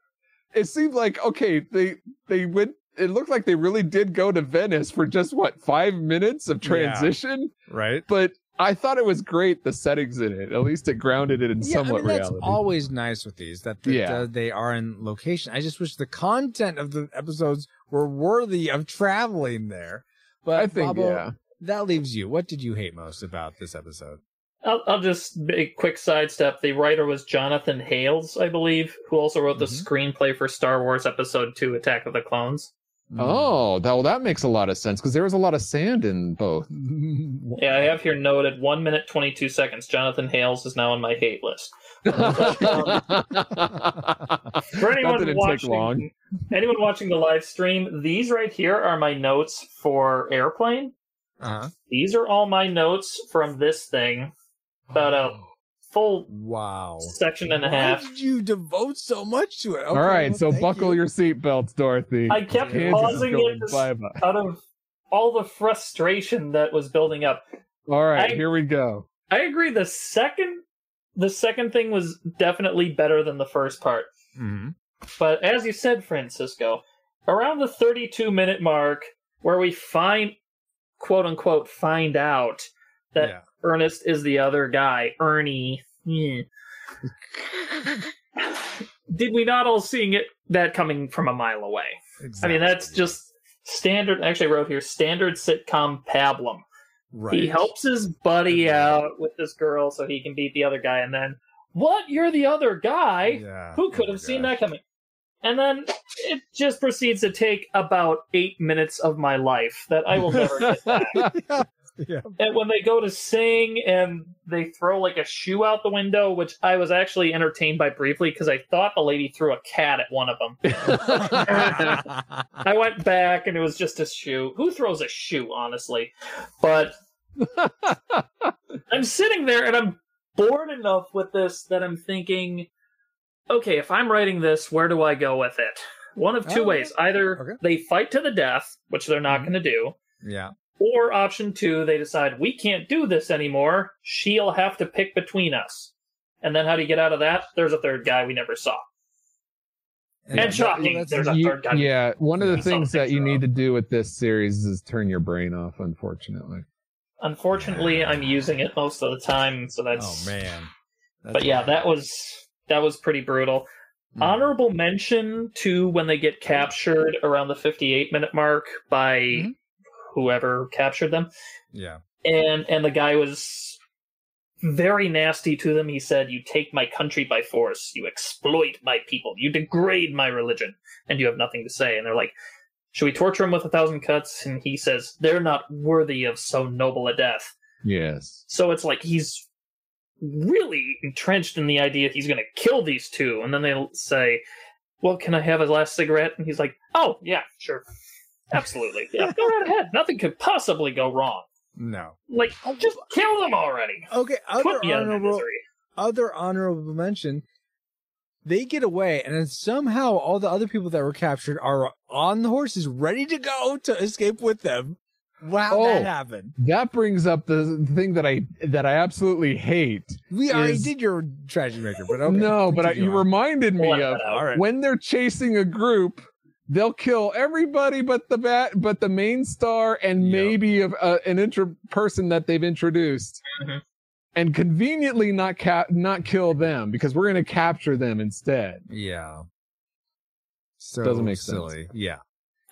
it seemed like okay, they they went. It looked like they really did go to Venice for just what five minutes of Yeah. transition, right? but. I thought it was great the settings in it. At least it grounded it in Yeah, I somewhat mean, that's reality. always nice with these that, that Yeah. uh, they are in location. I just wish the content of the episodes were worthy of traveling there. But I think, Bobo, yeah. that leaves you. What did you hate most about this episode? I'll, I'll just a quick sidestep. The writer was Jonathan Hales, I believe, who also wrote the Mhm. screenplay for Star Wars Episode Two: Attack of the Clones. Oh, that, well, that makes a lot of sense because there was a lot of sand in both. Yeah, I have here noted one minute twenty two seconds. Jonathan Hales is now on my hate list. For anyone that didn't watching, take long. anyone watching the live stream, these right here are my notes for Airplane. Uh-huh. These are all my notes from this thing. About a full Wow. section and a Why half. did you devote so much to it? All right, so buckle your seatbelts, Dorothy. I kept Kansas pausing it bye-bye. out of all the frustration that was building up. All right, I- here we go. I agree. The second, the second thing was definitely better than the first part. hmm But as you said, Francisco, around the 32 minute mark, where we find, quote unquote, find out that Yeah. Ernest is the other guy, Ernie. hmm. Did we not all seeing it that coming from a mile away? I mean, that's just standard. Actually, I wrote here standard sitcom pablum. right. He helps his buddy out with this girl so he can beat the other guy, and then what? You're the other guy? Yeah. Who could Oh have seen gosh. that coming? And then it just proceeds to take about eight minutes of my life that I will never get back. yeah. And when they go to sing and they throw like a shoe out the window, which I was actually entertained by briefly because I thought the lady threw a cat at one of them. I went back and it was just a shoe. Who throws a shoe, honestly? But I'm sitting there and I'm bored enough with this that I'm thinking, okay, if I'm writing this, where do I go with it? One of two Oh, ways. Either okay. they fight to the death, which they're not Mhm. going to do, yeah. Or option two, they decide we can't do this anymore. She'll have to pick between us. And then how do you get out of that? There's a third guy we never saw. And shocking, that's- there's a You- third guy. yeah, one of the things that you need of. to do with this series is turn your brain off, unfortunately. Unfortunately, I'm using it most of the time, so that's. Oh man. but yeah, that was that was pretty brutal. Hmm. Honorable mention to when they get captured around the 58 minute mark by Mhm. Whoever captured them, Yeah. and and the guy was very nasty to them. He said, You take my country by force, you exploit my people, you degrade my religion, and you have nothing to say. And they're like, Should we torture him with a thousand cuts? And he says, They're not worthy of so noble a death. Yes. So it's like he's really entrenched in the idea he's going to kill these two. And then they'll say, Well, can I have a last cigarette? And he's like, Oh, yeah, sure. Absolutely. Yeah, go right ahead. Nothing could possibly go wrong. No. Like, oh, just kill them already. Okay, other Put me out of my honorable, other honorable mention. They get away, and then somehow all the other people that were captured are on the horses, ready to go to escape with them. Wow, that oh, happened. That brings up the thing that I that I absolutely hate. We already did your tragedy maker, but okay. no, but I, you on. reminded me We'll of let. All right. when they're chasing a group, they'll kill everybody but the bat, but the main star and maybe a, a, an intro person that they've introduced, Mhm. and conveniently not cap not kill them because we're going to capture them instead. Yeah. So Doesn't make sense. Yeah.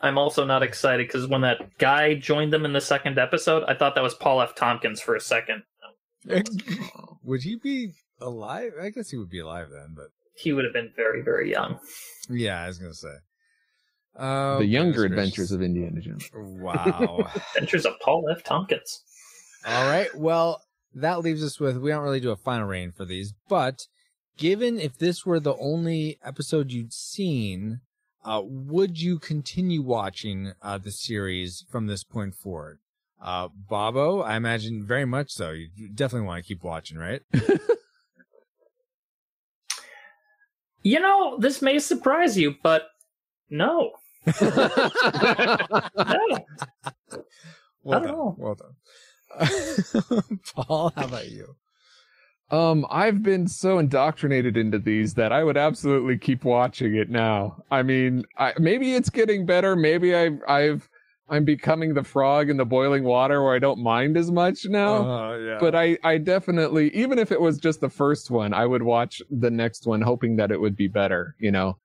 I'm also not excited because when that guy joined them in the second episode, I thought that was Paul F. Tompkins for a second. would he be alive? I guess he would be alive then, but He would have been very, very young. yeah, I was gonna say. Oh, the younger goodness adventures of Indiana Jones. Wow. Adventures of Paul F. Tompkins. All right. Well, that leaves us with we don't really do a final rating for these, but given if this were the only episode you'd seen, uh, would you continue watching uh, the series from this point forward? Uh, Bobo, I imagine very much so. You definitely want to keep watching, right? You know, this may surprise you, but no. No. Well I don't done. know. Well done. Paul, how about you? Um, I've been so indoctrinated into these that I would absolutely keep watching it now. I mean, I, maybe it's getting better. Maybe I've, I've, I'm becoming the frog in the boiling water where I don't mind as much now. Uh, yeah. But I, I definitely, even if it was just the first one, I would watch the next one, hoping that it would be better, you know?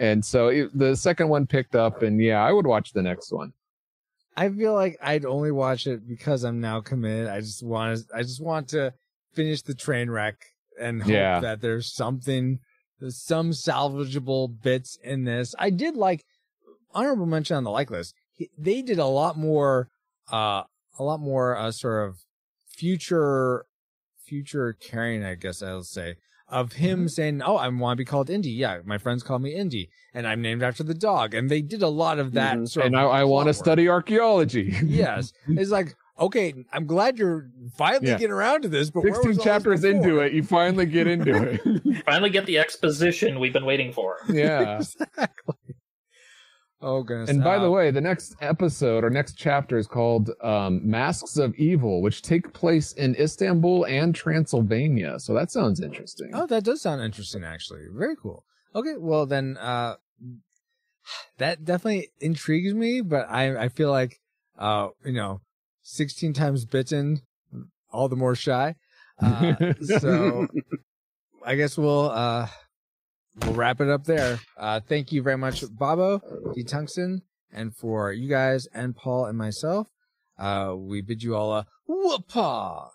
And so it, the second one picked up, and yeah, I would watch the next one. I feel like I'd only watch it because I'm now committed. I just want to, I just want to finish the train wreck and hope Yeah. that there's something, there's some salvageable bits in this. I did like honorable mention on the like list. They did a lot more, uh, a lot more, uh, sort of future, future carrying, I guess I'll say, of him saying, "Oh, I want to be called Indy." Yeah, my friends call me Indy, and I'm named after the dog. And they did a lot of that. Mhm. Sort and of I, I want to study archaeology. yes. It's like, okay, I'm glad you're finally Yeah. getting around to this, but where 16 was all this chapters into it, you finally get into it. Finally get the exposition we've been waiting for. yeah. exactly. Oh goodness. And by the Uh, way, the next episode or next chapter is called um, Masks of Evil, which take place in Istanbul and Transylvania. So that sounds interesting. oh, that does sound interesting, actually. Very cool. Okay, well then, uh, that definitely intrigues me, but I I feel like, uh, you know, 16 times bitten, all the more shy. Uh, so I guess we'll uh we'll wrap it up there. Uh, thank you very much, Bobo, D Tungsten, and for you guys and Paul and myself. Uh, we bid you all a whoopah.